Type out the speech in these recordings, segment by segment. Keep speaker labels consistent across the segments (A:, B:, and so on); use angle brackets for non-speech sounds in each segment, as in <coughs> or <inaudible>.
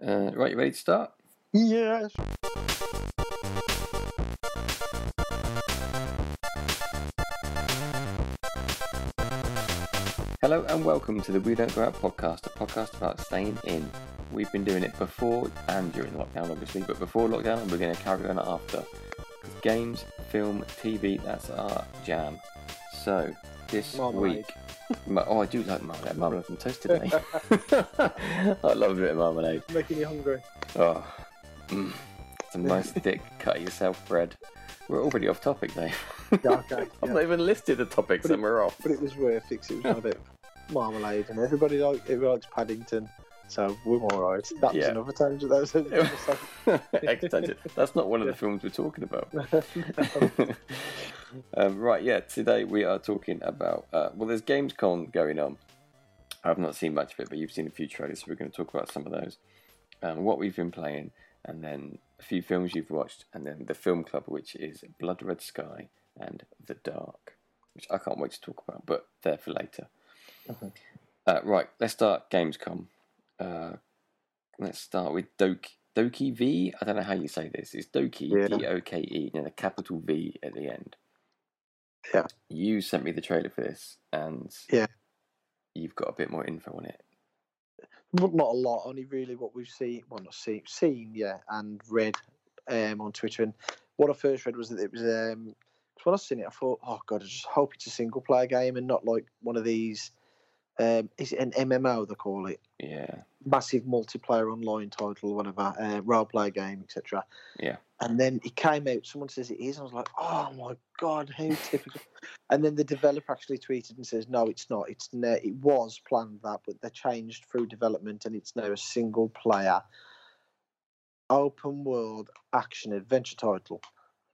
A: Uh, right, you ready to start?
B: Yes.
A: Hello and welcome to the We Don't Go Out podcast, a podcast about staying in. We've been doing it before and during lockdown, obviously, but before lockdown, and we're going to carry on after. Games, film, TV, that's our jam. So, this
B: Marmalade.
A: week. <laughs> Oh, I do like marmalade. Marmalade and toast today. <laughs> I love a bit of marmalade.
B: Making you hungry.
A: Oh, mm, some nice thick cut yourself bread. We're already off topic though. <laughs>
B: Yeah, okay.
A: I've
B: yeah.
A: not even listed the topics
B: But it-
A: and we're off.
B: But it was worth it 'cause it was a bit marmalade, and everybody like everybody likes Paddington, so we're all right. That was
A: Yeah.
B: another tangent. That was another
A: Extension. That's not one of the films we're talking about. <laughs> <laughs> um, right, yeah, today we are talking about, uh, well, there's Gamescom going on. I've not seen much of it, but you've seen a few trailers, so we're going to talk about some of those. Um, what we've been playing, and then a few films you've watched, and then the film club, which is Blood Red Sky and The Dark, which I can't wait to talk about, but they're for later.
B: Mhm.
A: Uh, right, let's start Gamescom. Uh, let's start with Doki. Doki V. I don't know how you say this. It's Doki,
B: Yeah.
A: D O K E, and a capital V at the end.
B: Yeah.
A: You sent me the trailer for this, and
B: Yeah.
A: you've got a bit more info on it.
B: Not not a lot, only really what we've seen. Well, not seen, seen, yeah, and read um, on Twitter. And what I first read was that it was. Um, when I seen it, I thought, oh god, I just hope it's a single player game and not like one of these. Um, is it an MMO they call it?
A: Yeah,
B: massive multiplayer online title, whatever, uh, role play game, etc.
A: Yeah.
B: And then it came out. Someone says it is. And I was like, oh my god, how typical. and then the developer actually tweeted and says, no, it's not. It's no, it was planned that, but they changed through development, and it's now a single player, open world action adventure title.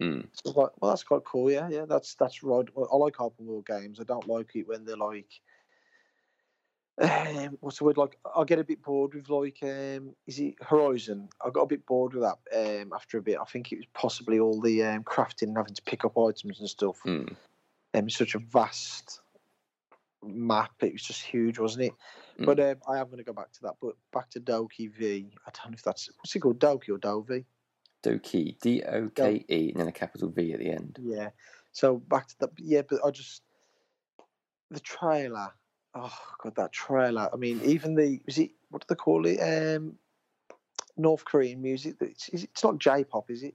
A: Hmm.
B: So I was like, well, that's quite cool. Yeah, yeah, that's that's right. I like open world games. I don't like it when they're like, um, what's the word? Like, I get a bit bored with like, um, is it Horizon? I got a bit bored with that um, after a bit. I think it was possibly all the um, crafting and having to pick up items and stuff. Um, it's such a vast map. It was just huge, wasn't it?
A: Mm.
B: But um, I am going to go back to that. But back to Doki V. I don't know if that's what's it called, Doki or Dovi.
A: Doki, D O K E, and then a capital V at the end.
B: Yeah. So back to that. Yeah, but I just the trailer. Oh god, that trailer. I mean, even the is it what do they call it? Um, North Korean music. It's, it's not J-pop, is it?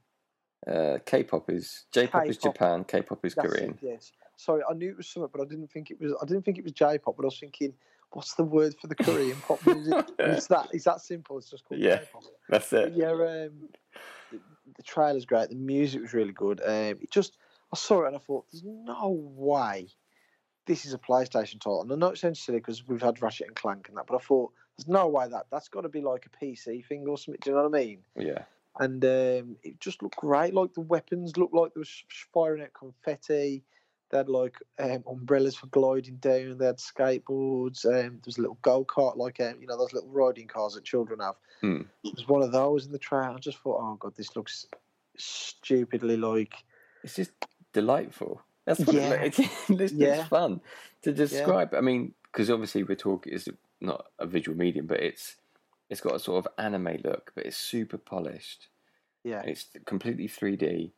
A: Uh, K-pop is J-pop is
B: K-pop.
A: Japan, K-pop is
B: That's
A: Korean.
B: it, yes. Sorry, I knew it was something, but I didn't think it was. I didn't think it was J-pop, but I was thinking, what's the word for the Korean <laughs> pop music? And it's that. It's that simple. It's just called
A: Yeah.
B: J-pop.
A: That's
B: But
A: it.
B: yeah, um, the, the trailer's great. The music was really good. Um, it just, I saw it and I thought, there's no way this is a PlayStation title. And I know it sounds silly because we've had Ratchet and Clank and that, but I thought there's no way that that's got to be like a PC thing or something. Do you know what I mean?
A: Yeah,
B: And um, it just looked great. Like the weapons looked like they were sh- firing at confetti. They had like um, umbrellas for gliding down. They had skateboards. Um, there was a little go kart, like um, you know those little riding cars that children have.
A: Hmm.
B: It was one of those in the trailer. I just thought, oh god, this looks stupidly like
A: it's just delightful. That's what
B: Yeah.
A: it, it's, it's
B: Yeah.
A: fun to describe. I mean, because obviously we're talking it's not a visual medium, but it's it's got a sort of anime look, but it's super polished.
B: yeah,
A: It's completely 3D.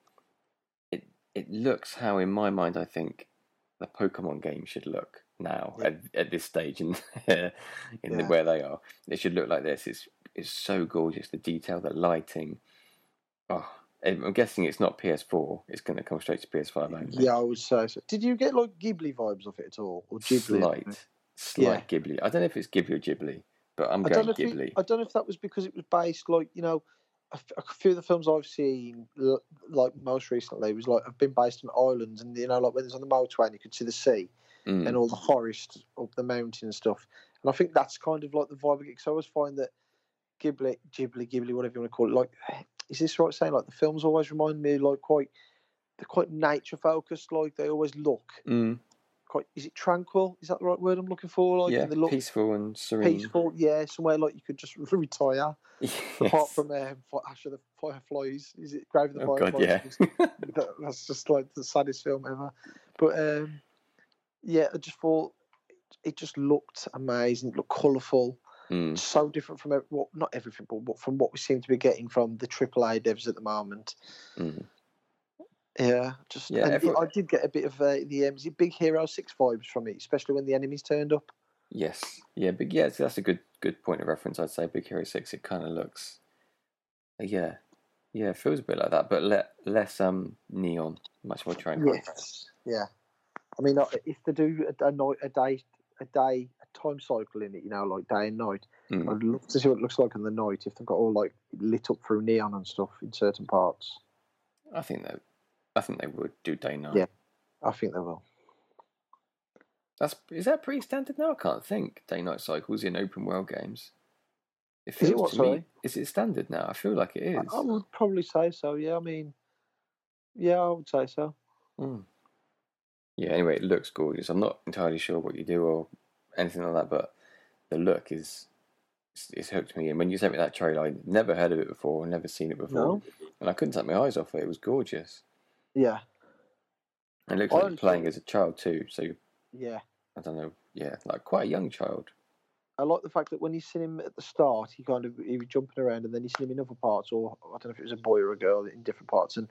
A: It it looks how, in my mind, I think the Pokemon game should look now
B: Yeah.
A: at, at this stage in <laughs> in the, where they are. It should look like this. It's it's so gorgeous. The detail, the lighting. Oh, I'm guessing it's not PS4. It's going to come straight to PS5 only.
B: yeah. I would say so. Did you get like Ghibli vibes off it at all, or Ghibli?
A: Slight, slight Ghibli. I don't know if it's Ghibli or Ghibli, but I'm
B: I
A: going
B: don't, know if
A: Ghibli.
B: it, I don't know if that was because it was based like you know a few of the films I've seen like most recently was like have been based on islands and you know like when it's on the motorway and you could see the sea
A: Mm,
B: and all the forest up the mountain and stuff and I think that's kind of like the vibe because I always find that Ghibli Ghibli Ghibli whatever you want to call it like is this right saying like the films always remind me like quite they're quite nature focused like they always look
A: mm,
B: quite is it tranquil is that the right word I'm looking for like
A: yeah,
B: they look
A: peaceful and serene.
B: peaceful yeah somewhere like you could just <laughs> retire <laughs>
A: Yes.
B: apart from um, Ash of the Fireflies. Is it Grave of the
A: oh god, yeah. <laughs>
B: That- That's just like the saddest film ever. But um, yeah, I just thought it just looked amazing. It looked colourful.
A: Mm.
B: So different from what not everything, but from what we seem to be getting from the AAA devs at the moment.
A: Mm.
B: Yeah, just
A: Yeah, everyone-
B: I did get a bit of uh, the um, Big Hero Six vibes from it, especially when the enemies turned up.
A: Yes, yeah, but yeah, that's a good good point of reference. I'd say Big Hero Six. It kind of looks, uh, yeah, yeah, it feels a bit like that, but le- less um neon, much more train.
B: Yes, yeah. I mean, if they do a, a night, a day, a day, time cycle in it, you know, like day and night,
A: Mm.
B: I'd love to see what it looks like in the night if they've got all like lit up through neon and stuff in certain parts.
A: I think that I think they would do day night.
B: Yeah. I think they will.
A: That's is that pretty standard now? I can't think day night cycles in open world games. It
B: Is it
A: feels
B: what,
A: to
B: sorry?
A: me. Is it standard now? I feel like it is.
B: I would probably say so. Yeah, I mean, yeah, I would say so.
A: Mm. Yeah. Anyway, it looks gorgeous. I'm not entirely sure what you do or anything like that, but the look is it's, it's hooked me in. When you sent me that trailer, I'd never heard of it before, never seen it before,
B: No.
A: and I couldn't take my eyes off it. It was gorgeous.
B: Yeah,
A: And it looks like you're playing as a child too. So
B: yeah.
A: I don't know. Yeah, like quite a young child.
B: I like the fact that when you see him at the start, he kind of he was jumping around, and then you see him in other parts, or I don't know if it was a boy or a girl in different parts, and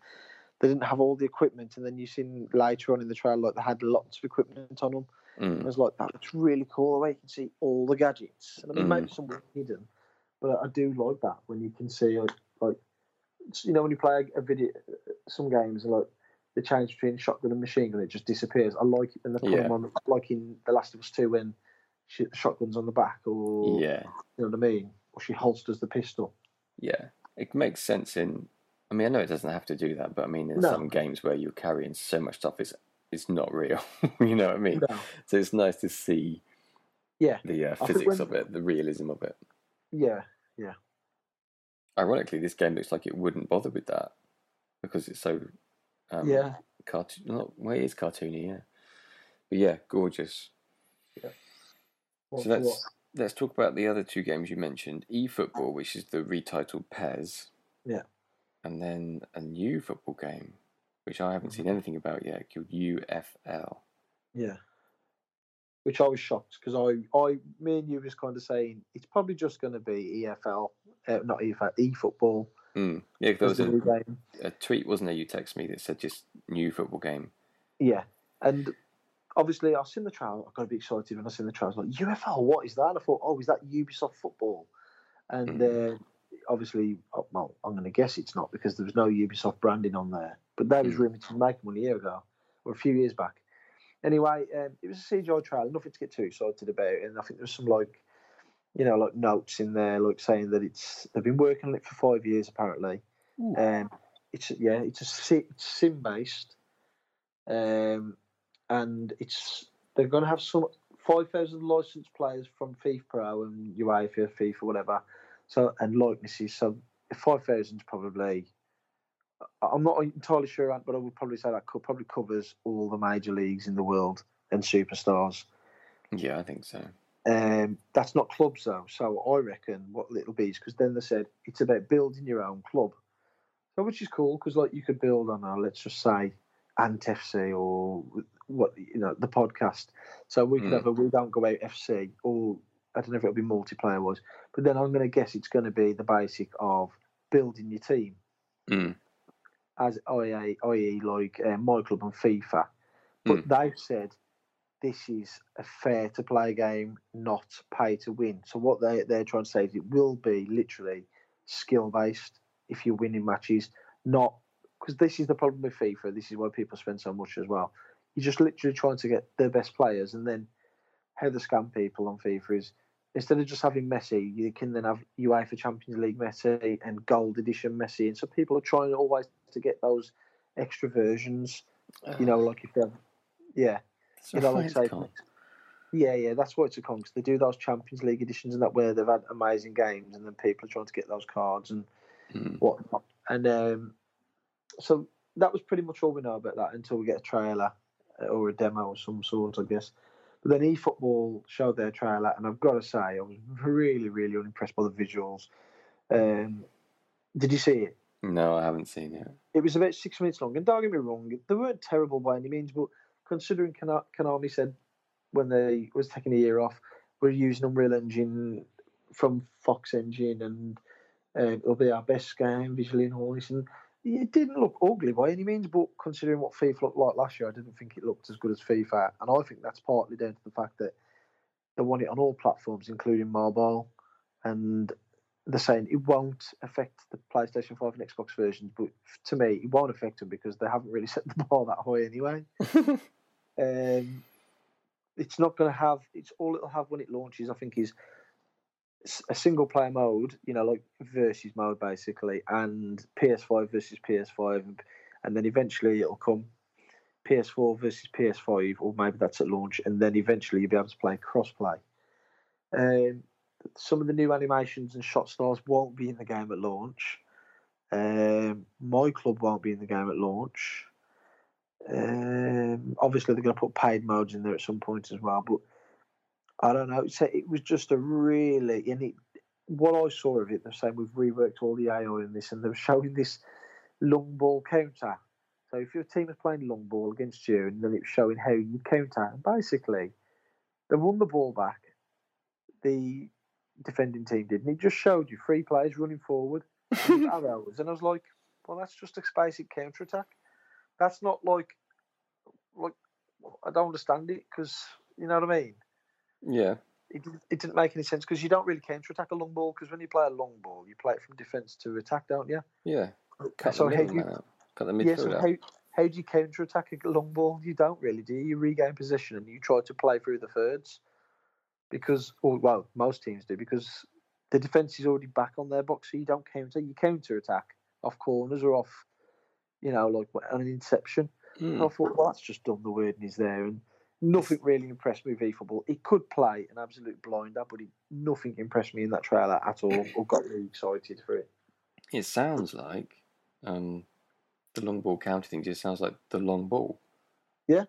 B: they didn't have all the equipment. And then you seen later on in the trailer, like they had lots of equipment on them. I
A: Mm.
B: was like, that looks really cool. The way you can see all the gadgets, and I mean,
A: Mm.
B: maybe some were hidden, but I do like that when you can see like, like you know, when you play a, video, some games like the change between shotgun and machine gun, it just disappears. I like it when they put
A: Yeah.
B: them on, like in The Last of Us Two, when she, the shotgun's on the back, or
A: Yeah.
B: you know what I mean, or she holsters the pistol.
A: Yeah, it makes sense in. I mean, I know it doesn't have to do that, but I mean, in
B: No.
A: some games where you're carrying so much stuff, it's it's not real. <laughs> you know what I mean?
B: No.
A: So it's nice to see
B: Yeah,
A: the uh, physics
B: when-
A: of it, the realism of it.
B: yeah, yeah.
A: Ironically, this game looks like it wouldn't bother with that because it's so um,
B: yeah.
A: cartoon. Not well, it is cartoony, yeah. But yeah, gorgeous.
B: What-
A: so let's
B: what-
A: let's talk about the other two games you mentioned: eFootball, which is the retitled PES,
B: Yeah.
A: and then a new football game, which I haven't seen anything about yet, called UFL.
B: Yeah. Which I was shocked because I, I, me and you was kind of saying it's probably just going to be EFL, uh, not EFL, eFootball.
A: Mm. Yeah, there was a,
B: game.
A: a tweet, wasn't there? You text me that said just new football game.
B: Yeah, and obviously I've seen the trial. I got a bit excited when I seen the trial. I was like, UFL, what is that? And I thought, oh, is that Ubisoft football? And uh, obviously, oh, well, I'm going to guess it's not because there was no Ubisoft branding on there. But that was
A: Mm.
B: rumored to make one a year ago or a few years back. Anyway, um, it was a CGI trial, nothing to get too excited about. And I think there was some like, you know, like notes in there, like saying that it's they've been working on it for five years apparently. Um, it's yeah, it's a it's sim based, um, and it's they're going to have some five thousand licensed players from FIFPro and UEFA, FIFA, or whatever. So and likenesses. So five thousand is probably. I'm not entirely sure, but I would probably say that co- probably covers all the major leagues in the world and superstars.
A: Yeah, I think so.
B: Um, that's not clubs though. So I reckon what it'll be is because then they said it's about building your own club. So which is cool because like you could build on, uh, let's just say, Ant FC or what you know the podcast. So we could
A: Mm.
B: have a we don't go out FC or I don't know if it'll be multiplayer wise, but then I'm going to guess it's going to be the basic of building your team
A: Mm.
B: as IA, i.e. like uh, my club and FIFA. But they've said this is a fair to play game, not pay to win. So what they they're trying to say is it will be literally skill based if you're winning matches, not because this is the problem with FIFA. This is why people spend so much as well. You're just literally trying to get the best players, and then how the scam people on FIFA is instead of just having Messi, you can then have UEFA Champions League Messi and Gold Edition Messi, and so people are trying always to get those extra versions. You know, like if they're yeah, you know, like say, yeah, yeah, that's what it's a con. 'cause they do those Champions League editions and that where they've had amazing games, and then people are trying to get those cards and
A: Mm.
B: whatnot. And um, so that was pretty much all we know about that until we get a trailer uh, or a demo of some sort, I guess. But then eFootball showed their trailer, and I've got to say, I was really, really unimpressed by the visuals. Um, did you see it?
A: No, I haven't seen it.
B: It was about six minutes long, and don't get me wrong, they weren't terrible by any means, but considering Konami said when they was taking a year off, we're using Unreal Engine from Fox Engine, and uh, it'll be our best game visually and all this. And it didn't look ugly by any means, but considering what FIFA looked like last year, I didn't think it looked as good as FIFA. And I think that's partly down to the fact that they want it on all platforms, including mobile. And they're saying it won't affect the PlayStation 5 and Xbox versions, but to me, it won't affect them because they haven't really <laughs> set the bar that high anyway. <laughs> um, it's not going to have. It's all it'll have when it launches. I think is a single player mode. You know, like versus mode basically, and PS5 versus PS5, and then eventually it'll come PS4 versus PS5, or maybe that's at launch, and then eventually you'll be able to play crossplay. Um, some of the new animations and shot stars won't be in the game at launch. Um, my club won't be in the game at launch. Um, obviously, they're going to put paid modes in there at some point as well, but I don't know. So it was just a really, and it, what I saw of it, they're saying we've reworked all the AI in this, and they're showing this long ball counter. So if your team is playing long ball against you, and then it's showing how you counter, and basically, they won the ball back. The defending team did, and it just showed you three players running forward arrows, <laughs> and I was like, well, that's just a basic counter attack. That's not like, like I don't understand it because you know what I mean.
A: Yeah.
B: It, it didn't make any sense because you don't really counter attack a long ball because when you play a long ball, you play it from defence to attack, don't you?
A: Yeah. Cut
B: so
A: the
B: how do you,
A: out. Cut the
B: yeah, so how, how do you counter attack a long ball? You don't really, do you? You regain position and you try to play through the thirds because, or, well, most teams do because the defence is already back on their box, so you don't counter. You counter attack off corners or off, you know, like an inception.
A: Mm.
B: I thought, well, that's just done. The wording is there, and nothing really impressed me with e-football. He could play an absolute blinder, but it, nothing impressed me in that trailer at all, <coughs> or got me excited for it.
A: It sounds like um, the long ball counter thing just sounds like the long ball.
B: Yeah.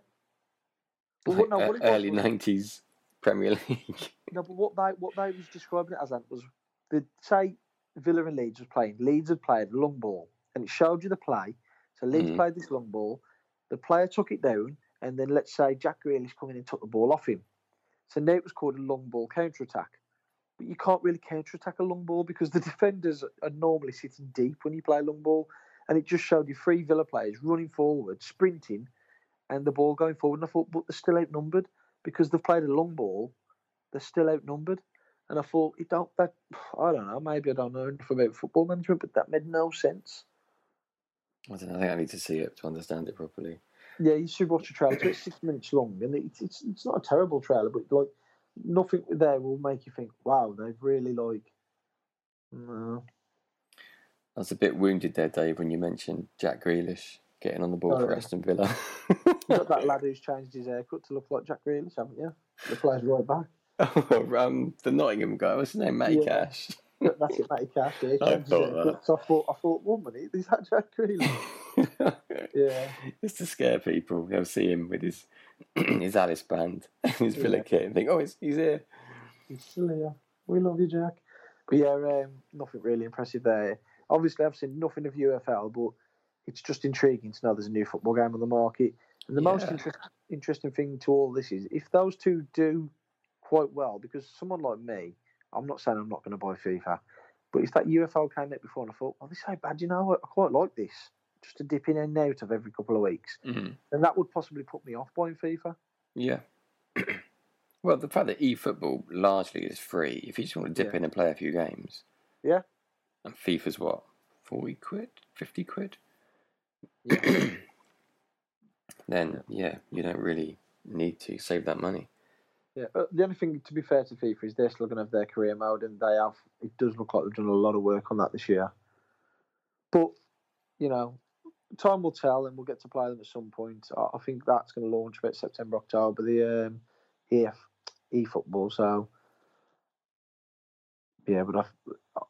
B: But
A: Like
B: what, no, what was
A: early nineties Premier League. <laughs>
B: No, but what they what they was describing it as Ant, was the say Villa and Leeds was playing. Leeds had played long ball, and it showed you the play. So Leeds
A: Mhm.
B: played this long ball. The player took it down, and then let's say Jack Grealish come in and took the ball off him. So now it was called a long ball counter attack. But you can't really counter attack a long ball because the defenders are normally sitting deep when you play long ball, and it just showed you three Villa players running forward, sprinting, and the ball going forward. And I thought, but they're still outnumbered because they've played a long ball. They're still outnumbered. And I thought, it don't that I don't know, maybe I don't know enough about football management, but that made no sense.
A: I don't know. I think I need to see it to understand it properly.
B: Yeah, you should watch a trailer. It's six minutes long, and it's, it's it's not a terrible trailer, but like nothing there will make you think, wow, they've really like. No.
A: I was a bit wounded there, Dave, when you mentioned Jack Grealish getting on the ball
B: Oh,
A: for
B: yeah.
A: Aston Villa. <laughs>
B: Got that lad who's changed his haircut to look like Jack Grealish, haven't you? The player's right back. <laughs>
A: um, the Nottingham guy, what's his name? Matty
B: Yeah.
A: Cash.
B: That's it, Matty Cash. Yeah, <laughs>
A: I thought.
B: So I thought, I thought, one minute, is that Jack Grealish? Yeah.
A: Just to scare people, they'll see him with his <clears throat> his Alice band and <laughs> his Villa
B: Yeah.
A: kit and think, oh, he's, he's here.
B: He's still here. We love you, Jack. But yeah, um, nothing really impressive there. Obviously, I've seen nothing of UFL, but it's just intriguing to know there's a new football game on the market. And the most inter- interesting thing to all this is if those two do quite well, because someone like me, I'm not saying I'm not going to buy FIFA, but if that UFL came out before and I thought, oh, this ain't bad, you know, I quite like this, just to dip in and out of every couple of weeks,
A: Mhm.
B: then that would possibly put me off buying FIFA.
A: Yeah. <clears throat> well, the fact that eFootball largely is free, if you just want to dip
B: Yeah.
A: in and play a few games.
B: Yeah.
A: And FIFA's what? 40 quid? 50 quid? <clears throat> then, yeah, you don't really need to save that money.
B: Yeah, uh, the only thing to be fair to FIFA is they're still going to have their career mode, and they have. It does look like they've done a lot of work on that this year. But you know, time will tell, and we'll get to play them at some point. I, I think that's going to launch about September, October. The um, EF eFootball. So yeah, but I've,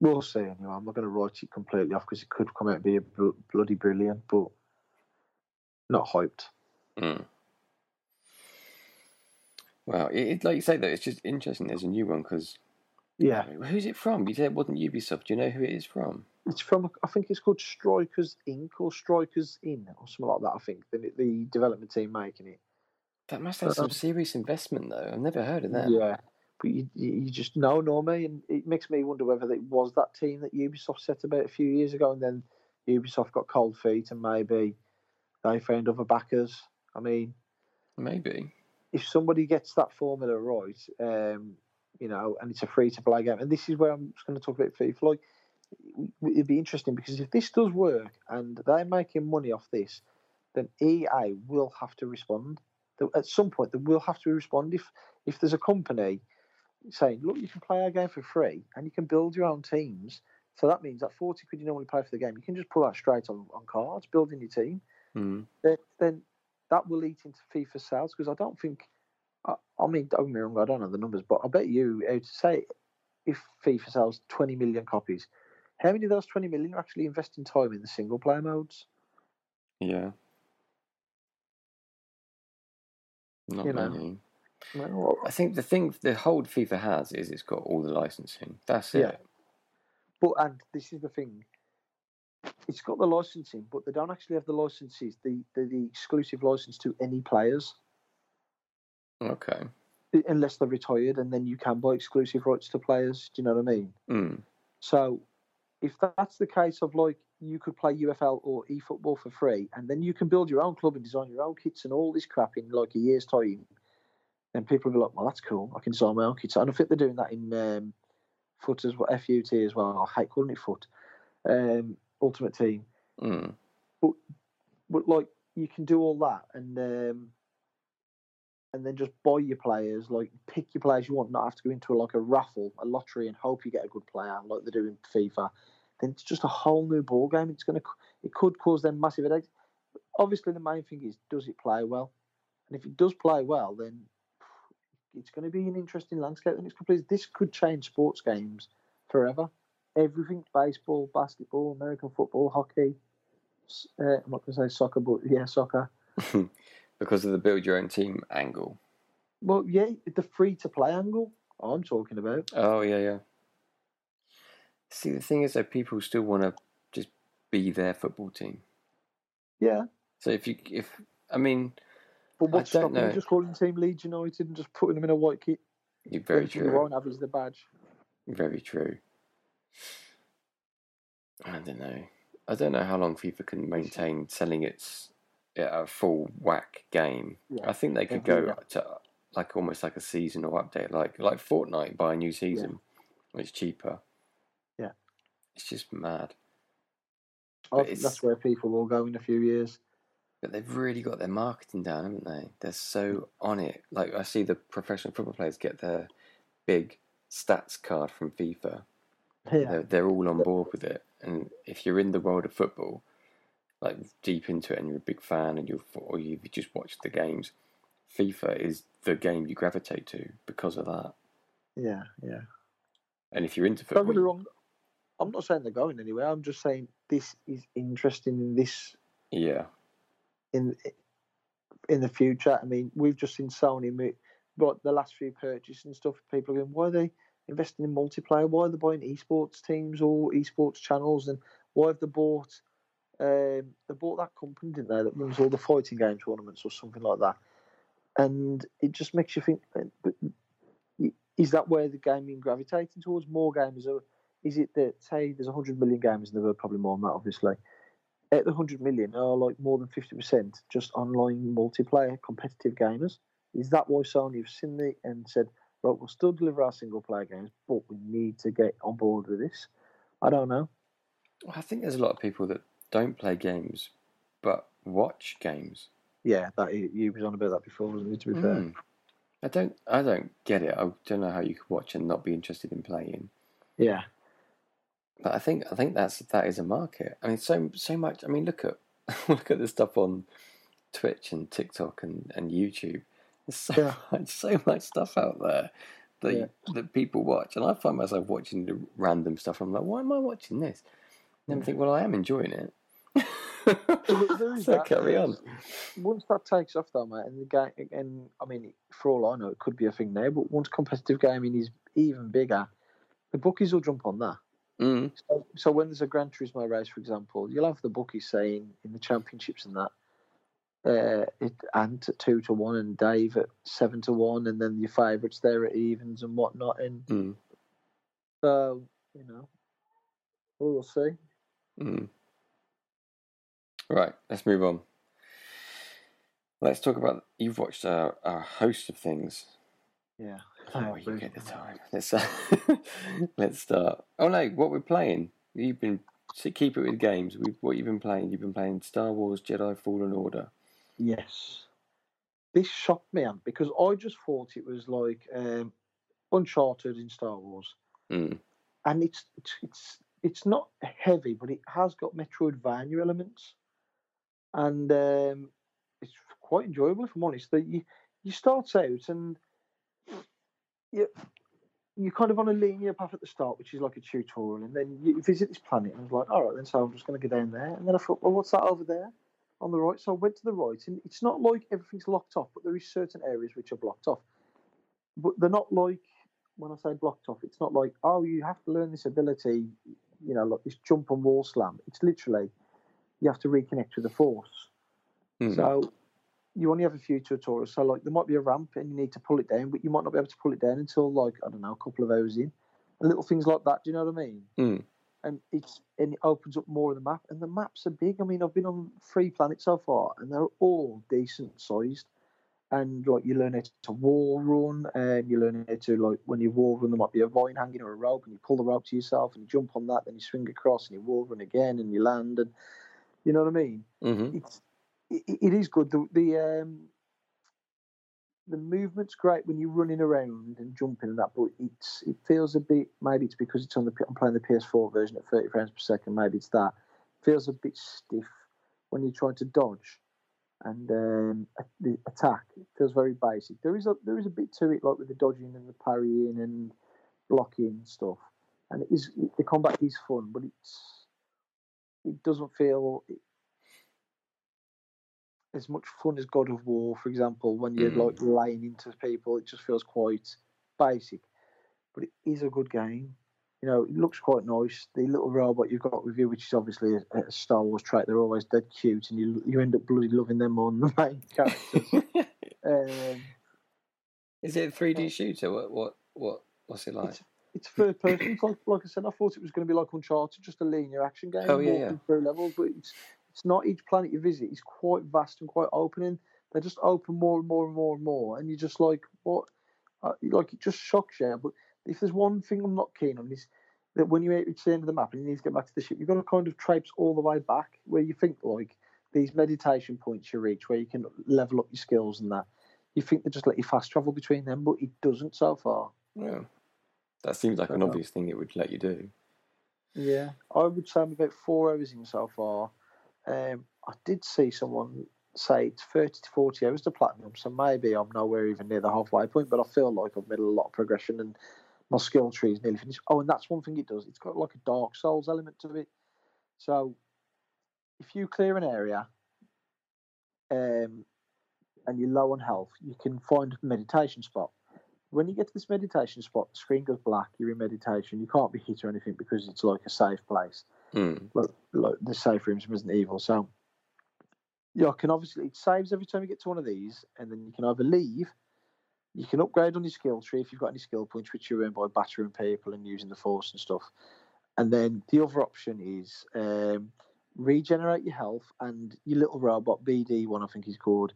B: we'll see. Anyway, I'm not going to write it completely off because it could come out and be a bl- bloody brilliant, but not hyped.
A: Mm. Well, it, it, like you say, though, it's just interesting there's a new one because
B: Yeah,
A: who's it from? You said it wasn't Ubisoft. Do you know who it is from?
B: It's from, I think it's called Strikerz Inc. or Strikerz In or something like that. I think the, the development team making it.
A: That must have some serious investment, though. I've never heard of that.
B: Yeah. but you, you just know normally, and it makes me wonder whether it was that team that Ubisoft set about a few years ago, and then Ubisoft got cold feet, and maybe they found other backers. I mean,
A: maybe
B: if somebody gets that formula right, um, you know, and it's a free to play game, and this is where I'm just going to talk about FIFA. Like, it'd be interesting because if this does work and they're making money off this, then EA will have to respond. At some point, they will have to respond. If if there's a company saying, "Look, you can play our game for free and you can build your own teams," so that means that forty quid you normally pay for the game, you can just pull that straight on, on cards, building your team.
A: Mm.
B: Then, then that will eat into FIFA sales because I don't think. I, I mean, don't get me wrong, I don't know the numbers, but I bet you, to say, if FIFA sells 20 million copies, how many of those 20 million are actually investing time in the single player modes?
A: Yeah. Not
B: You know.
A: many.
B: Well,
A: I think the thing the hold FIFA has is it's got all the licensing. That's it.
B: Yeah. But and this is the thing, it's got the licensing, but they don't actually have the licenses, the the, the exclusive license to any players,
A: Okay.
B: unless they're retired, and then you can buy exclusive rights to players. Do you know what I mean?
A: Mm.
B: So, if that's the case of like you could play UFL or eFootball for free, and then you can build your own club and design your own kits and all this crap in like a year's time, then people will be like, "Well, that's cool. I can design my own kits." And I think they're doing that in um, foot as well, FUT as well. I hate calling it foot. Um, Ultimate Team,
A: Mm.
B: but like you can do all that and um, and then just buy your players, like pick your players you want, not have to go into like a raffle, a lottery, and hope you get a good player like they do in FIFA. Then it's just a whole new ball game. It's gonna, it could cause them massive headaches. Obviously, the main thing is does it play well, and if it does play well, then it's going to be an interesting landscape. And it's complete. This could change sports games forever. Everything: baseball, basketball, American football, hockey. Uh, I'm not going to say soccer, but yeah, soccer. <laughs>
A: because of the build your own team angle.
B: Well, yeah, the free to play angle I'm talking about.
A: Oh yeah, yeah. See, the thing is that people still want to just be their football team.
B: Yeah,
A: So if you, if I mean,
B: but what's stopping you just calling the team Leeds United and just putting them in a white kit?
A: you're very
B: Everything You
A: true,
B: won't have is the badge.
A: very true. I don't know. I don't know how long FIFA can maintain selling its a full whack game.
B: Yeah,
A: I think they could go to like almost like a seasonal update, like like Fortnite buy a new season. It's cheaper.
B: Yeah.
A: it's just mad. It's-
B: that's where people will go in a few years.
A: But they've really got their marketing down, haven't they? They're so on it. Like I see the professional football players get their big stats card from FIFA. <laughs>
B: Yeah,
A: They're, they're all on board with it. And if you're in the world of football, like deep into it, and you're a big fan, and you've or you've just watched the games, FIFA is the game you gravitate to because of that.
B: yeah, yeah.
A: And if you're into
B: Don't get me
A: football,
B: wrong. I'm not saying they're going anywhere. I'm just saying this is interesting in this
A: yeah,
B: in in the future. I mean, we've just seen Sony, but the last few purchases and stuff. People are going, why are they investing in multiplayer? Why are they buying esports teams or esports channels? And why have they bought? Um, they bought that company, didn't they? That runs all the fighting game tournaments or something like that. And it just makes you think. uh, But is that where the gaming gravitating towards? More gamers Or Is it that say there's 100 million gamers in the world, probably more than that, obviously at the 100 million are like more than 50% just online multiplayer competitive gamers. Is that why Sony have seen it and said, right, we'll still deliver our single player games, but we need to get on board with this? I don't know.
A: I think there's a lot of people that don't play games but watch games.
B: Yeah, that you, you was on about that before, wasn't you? To be fair,
A: Mm. I don't. I don't get it. I don't know how you could watch and not be interested in playing.
B: yeah,
A: But I think I think that's that is a market. I mean, so so much. I mean, look at <laughs> look at the stuff on Twitch and TikTok and, and YouTube. There's so
B: Yeah. <laughs>
A: much so much stuff out there that
B: Yeah.
A: that people watch, and I find myself watching the random stuff. I'm like, why am I watching this? And then I think, well, I am enjoying it. <laughs> so
B: that.
A: carry on.
B: once that takes off, though, mate, and the game, and I mean, for all I know, it could be a thing now. But once competitive gaming is even bigger, the bookies will jump on that.
A: Mm.
B: So, so when there's a Gran Turismo race, for example, you'll have the bookies saying in the championships and that, uh, it, Ant at two to one, and Dave at seven to one, and then your favourites there at evens and whatnot. And
A: Mm.
B: so, you know, we'll see.
A: Mm. Right, let's move on. Let's talk about. You've watched a, a host of things.
B: Yeah.
A: Oh, you get the time. Let's uh, <laughs> let's start. Oh no, what we're playing? You've been so keep it with games. We've, what you've been playing? You've been playing Star Wars Jedi Fallen Order.
B: Yes. This shocked me, Ant, because I just thought it was like um, Uncharted in Star Wars,
A: Mm.
B: and it's it's it's it's not heavy, but it has got Metroidvania elements, and um, it's quite enjoyable. If I'm honest, that you you start out and you you're kind of on a linear path at the start, which is like a tutorial, and then you visit this planet, and I was like, all right, then so I'm just going to go down there, and then I thought, well, what's that over there? On the right, so I went to the right, and it's not like everything's locked off, but there is certain areas which are blocked off. But they're not like when I say blocked off, it's not like oh you have to learn this ability, you know, like this jump and wall slam. It's literally you have to reconnect with the force.
A: Mm.
B: So you only have a few tutorials. So like there might be a ramp and you need to pull it down, but you might not be able to pull it down until like I don't know a couple of hours in, and little things like that. Do you know what I mean?
A: Mm.
B: And it's and it opens up more of the map, and the maps are big. I mean, I've been on three planets so far, and they're all decent sized. And like you learn how to wall run, and you learn how to like when you wall run, there might be a vine hanging or a rope, and you pull the rope to yourself, and you jump on that, then you swing across, and you wall run again, and you land, and you know what I mean
A: hmm
B: it's it, it is good. The the um the movement's great when you're running around and jumping and that, but it's it feels a bit maybe it's because it's on the P- I'm playing the PS4 version at 30 frames per second. Maybe it's that feels a bit stiff when you're trying to dodge and um, the attack. It feels very basic. There is a there is a bit to it, like with the dodging and the parrying and blocking and stuff. And it is the combat is fun, but it's it doesn't feel as much fun as God of War, for example, when you're
A: Mm.
B: like laying into people, it just feels quite basic. But it is a good game. You know, it looks quite nice. The little robot you've got with you, which is obviously a, a Star Wars trait, they're always dead cute, and you you end up bloody loving them more than the main <laughs> characters. um,
A: Is it a 3D shooter? What what what what's it like?
B: it's it's third person. It's like like I said, I thought it was going to be like Uncharted, just a linear action game,
A: Oh, yeah,
B: walking
A: yeah.
B: through levels. But it's it's not each planet you visit. is quite vast and quite open, and they just open more and more and more and more. And you're just like, what? Uh, like it just shocks you. But if there's one thing I'm not keen on is that when you reach the end of the map and you need to get back to the ship, you've got to kind of traipse all the way back where you think like these meditation points you reach where you can level up your skills and that. You think they just let you fast travel between them, but it doesn't so far.
A: Yeah. That seems like an
B: Uh,
A: obvious thing it would let you do.
B: Yeah, I would say I'm about four hours in so far. Um, I did see someone say it's 30 to 40 hours to platinum, so maybe I'm nowhere even near the halfway point, but I feel like I've made a lot of progression and my skill tree is nearly finished. Oh, and that's one thing it does. It's got like a Dark Souls element to it. So if you clear an area um, and you're low on health, you can find a meditation spot. When you get to this meditation spot, the screen goes black, you're in meditation, you can't be hit or anything because it's like a safe place
A: Mm.
B: like, like the safe rooms from Resident Evil. So yeah, I can obviously it saves every time you get to one of these, and then you can either leave, you can upgrade on your skill tree if you've got any skill points, which you earn by battering people and using the force and stuff. And then the other option is um, regenerate your health and your little robot BD one I think he's called.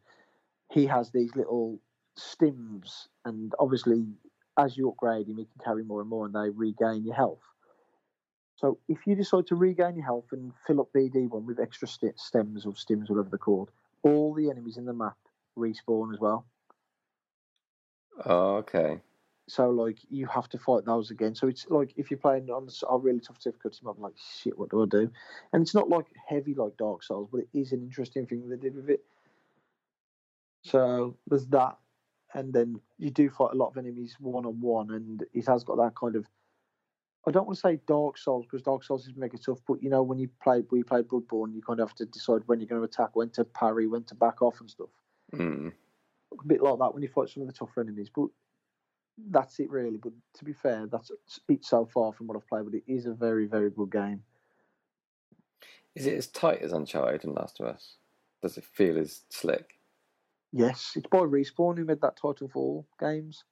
B: He has these little stims, and obviously as you upgrade him, he can carry more and more, and they regain your health. So if you decide to regain your health and fill up BD1 with extra st- stems or stims, whatever they're called, all the enemies in the map respawn as well.
A: Oh, okay.
B: So like you have to fight those again. So it's like if you're playing on a really tough difficulty, I'm like, shit, what do I do? And it's not like heavy like Dark Souls, but it is an interesting thing they did with it. So there's that, and then you do fight a lot of enemies one on one, and it has got that kind of. I don't want to say Dark Souls because Dark Souls is mega tough, but you know when you played we played Bloodborne, you kind of have to decide when you're going to attack, when to parry, when to back off, and stuff.
A: Mm.
B: A bit like that when you fight some of the tougher enemies, but that's it really. But to be fair, that's it so far from what I've played, but it is a very very good game.
A: Is it as tight as Uncharted and Last of Us? Does it feel as slick?
B: Yes, it's by Respawn who made that Titanfall games.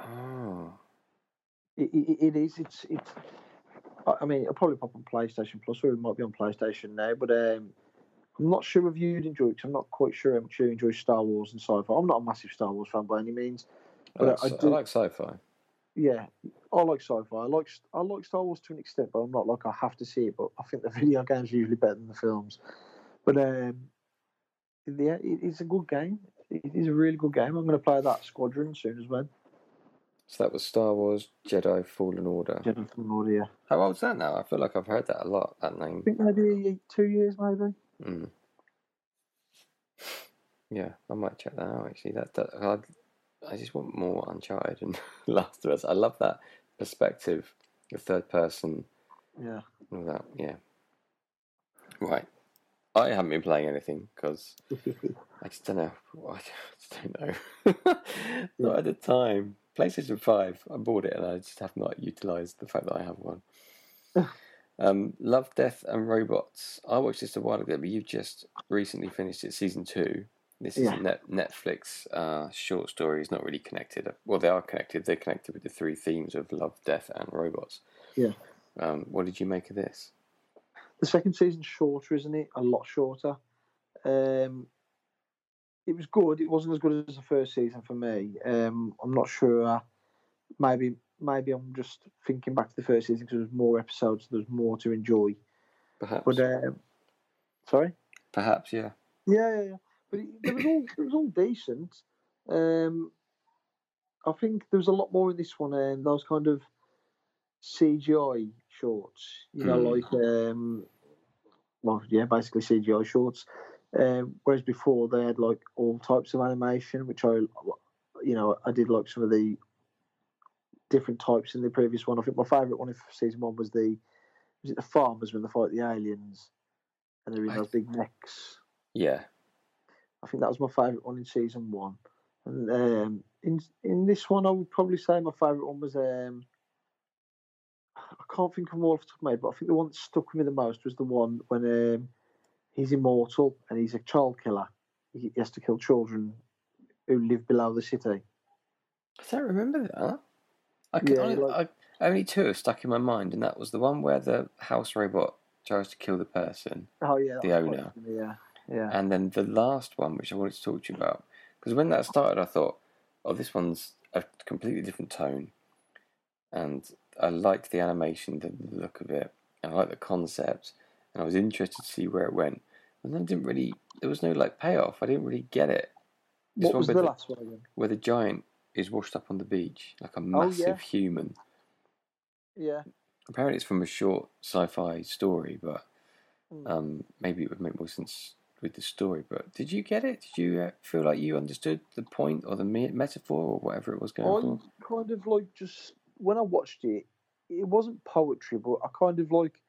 A: Oh,
B: It, it, it is. It's it's. I mean, it'll probably pop on PlayStation Plus, or it might be on PlayStation now. But um, I'm not sure if you'd enjoy it. 'cause I'm not quite sure how much you enjoy Star Wars and sci-fi. I'm not a massive Star Wars fan by any means.
A: I like,
B: I
A: sci- I
B: do-
A: like sci-fi.
B: Yeah, I like sci-fi. I like I like Star Wars to an extent, but I'm not like I have to see it. But I think the <laughs> video games are usually better than the films. But um, yeah, it, it's a good game. It is a really good game. I'm going to play that Squadron soon as well.
A: So that was Star Wars Jedi Fallen Order.
B: Jedi Fallen Order. Yeah.
A: How old's that now? I feel like I've heard that a lot. That
B: I
A: name.
B: think maybe two years, maybe.
A: Mm. Yeah, I might check that out. Actually, that, that I, I just want more Uncharted and <laughs> Last of Us. I love that perspective, the third person,
B: Yeah.
A: all that. Yeah. Right. I haven't been playing anything because I just don't know. <laughs> I just don't know. <laughs> not at the time. PlayStation Five. I bought it and I just have not utilised the fact that I have one. <sighs> um, Love, Death and Robots. I watched this a while ago, but you've just recently finished it, season two. This is
B: Yeah.
A: a net, Netflix uh, short story. It's not really connected. Well, they are connected. They're connected with the three themes of love, death, and robots.
B: Yeah.
A: Um, what did you make of this?
B: The second season's shorter, isn't it? A lot shorter. Um, it was good. It wasn't as good as the first season for me. Um, I'm not sure. Maybe maybe I'm just thinking back to the first season because there was more episodes. There's more to enjoy.
A: Perhaps.
B: But um, sorry.
A: Perhaps, yeah.
B: Yeah, yeah, yeah. But it, it was all it was all decent. Um, I think there was a lot more in this one, and those kind of CGI shorts. You know,
A: Mm.
B: like um, well, yeah, basically CGI shorts. Um, whereas before they had like all types of animation, which I, you know, I did like some of the different types in the previous one. I think my favourite one of season one was the was it the farmers when they fight the aliens, and they're in those big mechs.
A: Yeah.
B: I think that was my favourite one in season one. And um, in in this one, I would probably say my favourite one was um, I can't think of them all off the top of my head, but I think the one that stuck with me the most was the one when um, he's immortal and he's a child killer. He has to kill children who live below the city.
A: I don't remember that. I can
B: Yeah,
A: only,
B: like-
A: I, only two have stuck in my mind, and that was the one where the house robot tries to kill the person,
B: Oh yeah,
A: The
B: that was quite
A: owner.
B: funny, Yeah, yeah,
A: and then the last one, which I wanted to talk to you about, because when that started, I thought, "Oh, this one's a completely different tone," and I liked the animation, the look of it, and I liked the concept, and I was interested to see where it went. And then I didn't really, there was no like payoff. I didn't really get it. This
B: What
A: one
B: was the last one again?
A: where the giant is washed up on the beach, like a
B: Oh,
A: massive
B: yeah.
A: human.
B: Yeah,
A: Apparently, it's from a short sci-fi story, but
B: Mm.
A: um, maybe it would make more sense with the story. But did you get it? Did you uh, feel like you understood the point or the me- metaphor or whatever it was going
B: I
A: for?
B: kind of like just when I watched it, it wasn't poetry, but I kind of like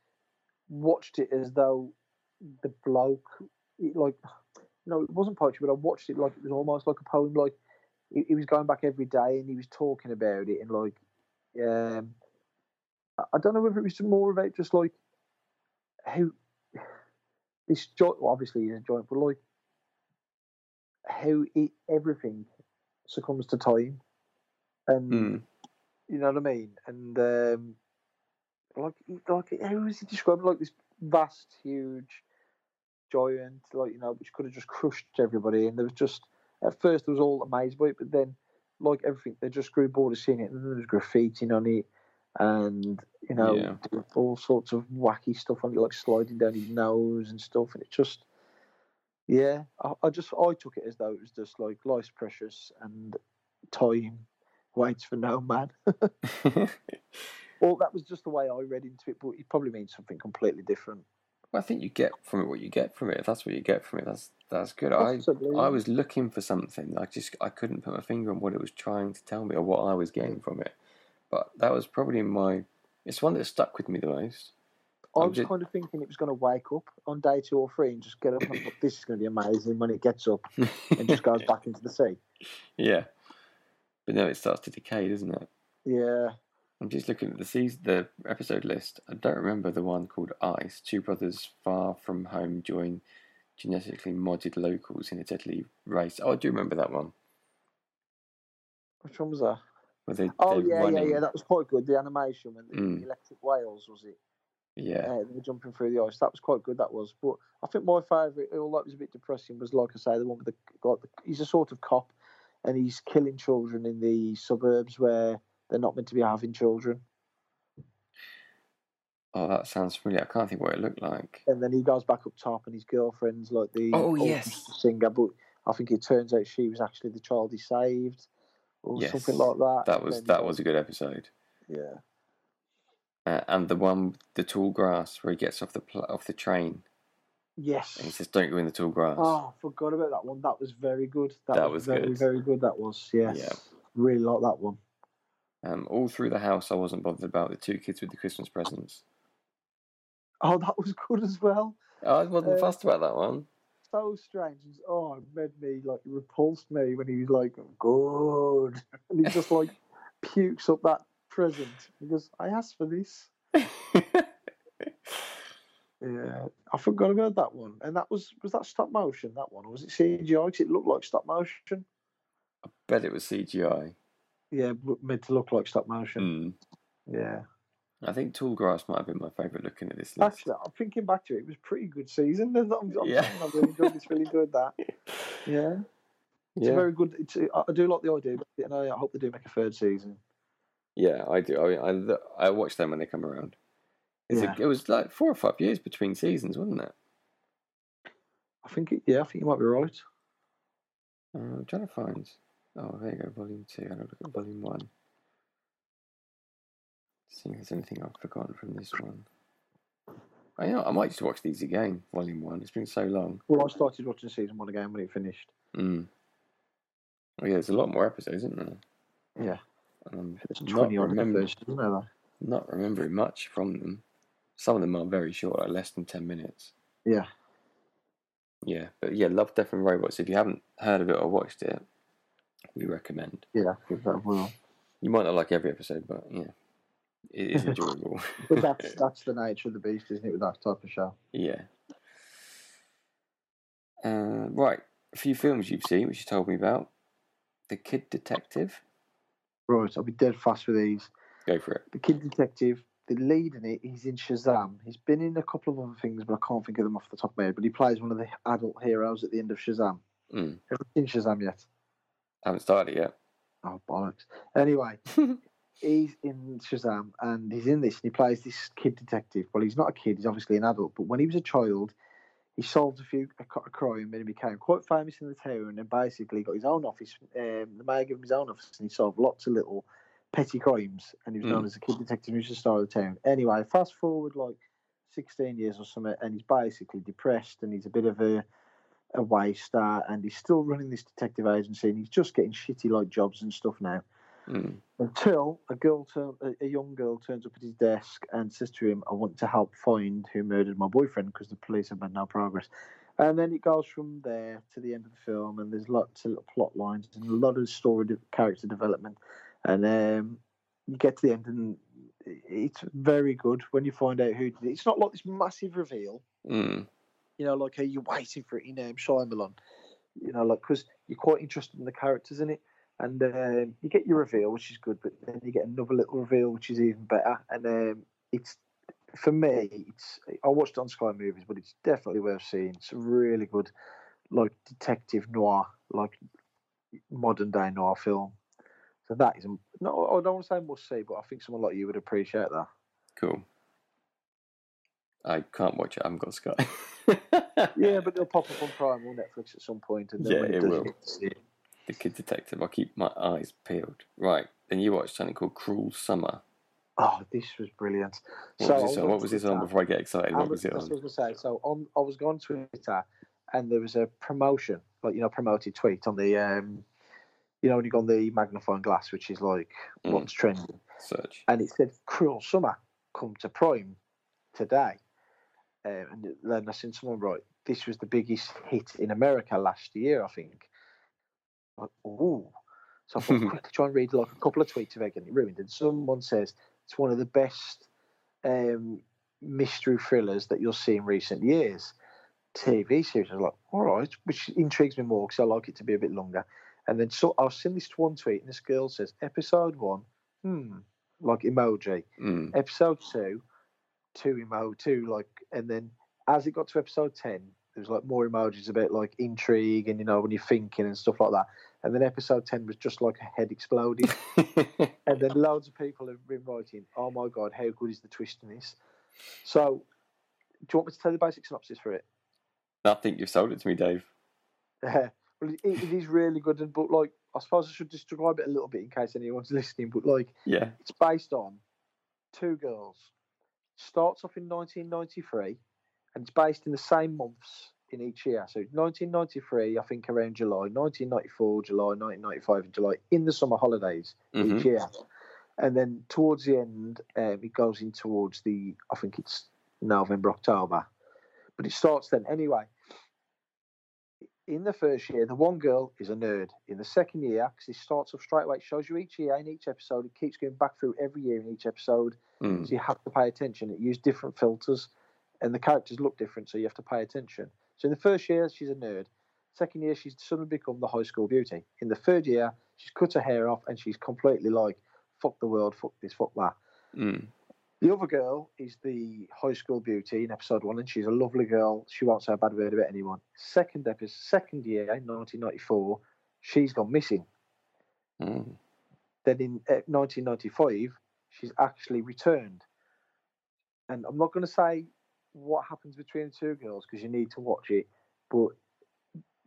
B: watched it as though the bloke, it, like, no, it wasn't poetry, but I watched it like it was almost like a poem. Like he, he was going back every day and he was talking about it, and like, um, I, don't know whether it was more about just like how this joint. Well, obviously, he's a joint, but like how it, everything succumbs to time, and
A: Mm.
B: You know what I mean? And um, like, like how was he described? Like this vast, huge giant, like you know, which could have just crushed everybody. And there was just at first, there was all amazed by it, but then, like everything, they just grew bored of seeing it. And there was graffiti on it, and you know,
A: Yeah.
B: all sorts of wacky stuff on it, like sliding down his nose and stuff. And it just, yeah, I, I just I took it as though it was just like life's precious and time waits for no man. <laughs> <laughs> Well, that was just the way I read into it, but it probably means something completely different.
A: Well, I think you get from it what you get from it. If that's what you get from it, that's that's good. I I was looking for something. I just I couldn't put my finger on what it was trying to tell me or what I was getting from it. But that was probably my. It's one that stuck with me the most.
B: I was
A: just-
B: kind of thinking it was going to wake up on day two or three and just get up and this is going to be amazing when it gets up and just goes <laughs> back into the sea.
A: yeah, but no, it starts to decay, doesn't it?
B: Yeah.
A: I'm just looking at the season, the episode list. I don't remember the one called Ice. Two brothers far from home join genetically modded locals in a deadly race. Oh, I do remember that one.
B: Which one was that?
A: They,
B: Oh yeah,
A: running.
B: yeah, yeah. That was quite good. The animation when the
A: Mm.
B: electric whales was it?
A: Yeah.
B: They were jumping through the ice. That was quite good. That was. But I think my favourite, although it was a bit depressing, was like I say, the one with the like, the- he's a sort of cop, and he's killing children in the suburbs where they're not meant to be having children.
A: Oh, that sounds familiar. I can't think what it looked like.
B: And then he goes back up top, and his girlfriend's like the
A: Oh, yes.
B: singer. But I think it turns out she was actually the child he saved, or
A: Yes,
B: something like that.
A: That was
B: then-
A: that was a good episode.
B: yeah.
A: Uh, and the one, the tall grass, where he gets off the pl- off the train
B: Yes.
A: and he says, "Don't go in the tall grass."
B: Oh, I forgot about that one. That was very good. That,
A: That
B: was,
A: was
B: very,
A: good.
B: very good. That was yes.
A: Yeah.
B: Really like that one.
A: Um, all through the house, I wasn't bothered about the two kids with the Christmas presents.
B: Oh, that was good as well.
A: I wasn't
B: Uh,
A: fussed about that one.
B: So strange. Oh, it made me like repulsed me when he was like good, <laughs> and he just like pukes up that present because I asked for this. <laughs> Yeah, I forgot about that one. And that was was that stop motion? That one or was it CGI? 'Cause it looked like stop motion.
A: I bet it was CGI.
B: Yeah, but made to look like stop motion.
A: Mm.
B: Yeah.
A: I think tall grass might have been my favourite looking at this list.
B: Actually, I'm thinking back to it. It was a pretty good season. <laughs> I'm, I'm,
A: Yeah.
B: saying I really enjoyed this. Really enjoyed that. <laughs> Yeah, it's a
A: yeah,
B: very good. It's, I I do like the idea, but you know, I hope they do make a third season.
A: yeah, I do. I mean, I, I watch them when they come around. It's
B: Yeah.
A: a, it was like four or five years between seasons, wasn't it?
B: I think. It, yeah, I think you might be right.
A: Uh, I'm trying to find. Oh, there you go, volume two. I'll look at volume one. See if there's anything I've forgotten from this one. I know I might just watch these again. Volume one. It's been so long.
B: Well, I started watching season one again when it finished.
A: Mm. Oh yeah, there's a lot more episodes, isn't there?
B: Yeah,
A: I'm
B: there's
A: not,
B: twenty odd
A: remember,
B: episodes, isn't there?
A: not remembering much from them. Some of them are very short, like less than ten minutes.
B: Yeah.
A: Yeah, but yeah, Love, Death and Robots. If you haven't heard of it or watched it, we recommend.
B: Yeah, give that a.
A: You might not like every episode, but yeah, it is enjoyable. <laughs>
B: But that's <laughs> that's the nature of the beast, isn't it? With that type of show.
A: yeah. Uh, right, a few films you've seen, which you told me about. The Kid Detective.
B: Right, I'll be dead fast with these.
A: Go for it.
B: The Kid Detective, the lead in it, he's in Shazam. He's been in a couple of other things, but I can't think of them off the top of my head. But he plays one of the adult heroes at the end of Shazam.
A: Mm.
B: Have you seen Shazam yet?
A: haven't started yet.
B: Oh, bollocks. Anyway, <laughs> he's in Shazam and he's in this and he plays this kid detective. Well, he's not a kid, he's obviously an adult, but when he was a child, he solved a few a, a crime and he became quite famous in the town and basically got his own office. Um, the mayor gave him his own office and he solved lots of little petty crimes and he was known
A: Mm.
B: as a kid detective. He was the star of the town. Anyway, fast forward like 16 years or something and he's basically depressed and he's a bit of a a waster and he's still running this detective agency and he's just getting shitty like jobs and stuff now
A: Mm.
B: until a girl turn, a, a young girl turns up at his desk and says to him, "I want to help find who murdered my boyfriend because the police have made no progress." And then it goes from there to the end of the film, and there's lots of little plot lines and a lot of story de- character development, and um, you get to the end, and it's very good when you find out who did it. It's not like this massive reveal,
A: Mm.
B: you know, like how you're waiting for it in um, Shyamalan, you know, like because you're quite interested in the characters in it, and um, you get your reveal, which is good, but then you get another little reveal, which is even better, and um, it's for me, it's I watched on Sky Movies, but it's definitely worth seeing. It's a really good, like detective noir, like modern day noir film. So that is a- no, I don't want to say must see, but I think someone like you would appreciate that.
A: Cool. I can't watch it. I haven't got Sky. <laughs> <laughs>
B: Yeah, but it'll pop up on Prime or Netflix at some point, and then
A: Yeah,
B: it,
A: it will.
B: you get to see it.
A: the Kid Detective. I'll keep my eyes peeled. Right. Then you watched something called Cruel Summer.
B: Oh, this was brilliant.
A: What
B: so
A: was this on? What was this on before I get excited? What
B: and
A: was it on?
B: I was going to say. So on, I was going to Twitter, and there was a promotion, like you know, promoted tweet on the, um, you know, when you go on the magnifying glass, which is like
A: Mm.
B: what's trending,
A: Search.
B: and it said "Cruel Summer" come to Prime today. Um, and then I seen someone write, "This was the biggest hit in America last year, I think." Like, ooh. So I thought, <laughs> quickly try and read like a couple of tweets of about getting it ruined. And someone says it's one of the best um, mystery thrillers that you'll see in recent years. TV series. I was like, all right, which intrigues me more because I like it to be a bit longer. And then so I was seeing this to one tweet, and this girl says, episode one, hmm, like emoji.
A: Mm.
B: Episode two, two emo, two like, and then as it got to episode ten, there was like more emojis about like intrigue and you know when you're thinking and stuff like that. And then episode ten was just like a head exploding. <laughs> and then loads of people have been writing, "Oh my god, how good is the twist in this?" So, do you want me to tell the basic synopsis for it?
A: I think you've sold it to me, Dave. <laughs>
B: it, it is really good, and but like I suppose I should describe it a little bit in case anyone's <laughs> listening. But like,
A: Yeah.
B: it's based on two girls. Starts off in 1993, and it's based in the same months in each year. So 1993, I think around July, 1994 July, 1995 in July, in the summer holidays
A: Mhm.
B: each year. And then towards the end, um, it goes in towards the, I think it's November, October. But it starts then. Anyway, in the first year, the one girl is a nerd. In the second year, because it starts off straight away, it shows you each year in each episode. It keeps going back through every year in each episode.
A: Mm.
B: So you have to pay attention. It used different filters, and the characters look different, so you have to pay attention. So in the first year, she's a nerd. Second year, she's suddenly become the high school beauty. In the third year, she's cut her hair off, and she's completely like, "Fuck the world, fuck this, fuck that."
A: Mm.
B: The other girl is the high school beauty in episode one, and she's a lovely girl. She won't say a bad word about anyone. Second episode, second year, 1994, she's gone missing.
A: Mm.
B: Then in uh, 1995, she's actually returned. And I'm not going to say what happens between the two girls because you need to watch it, but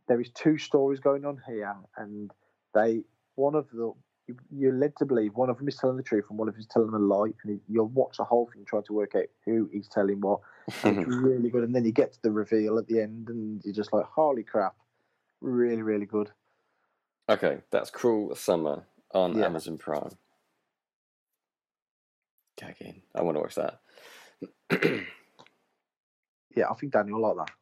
B: there is two stories going on here, and they one of them you- you're led to believe one of them is telling the truth and one of them is telling a lie, and you'll watch the whole thing trying to work out who is telling what. It's <laughs> really good, and then you get to the reveal at the end, and you're just like, holy crap, really, really good.
A: okay, that's Cruel Summer on
B: Yeah.
A: Amazon Prime. Gagging. I want to watch that. <clears throat>
B: Yeah, I think Daniel will like that.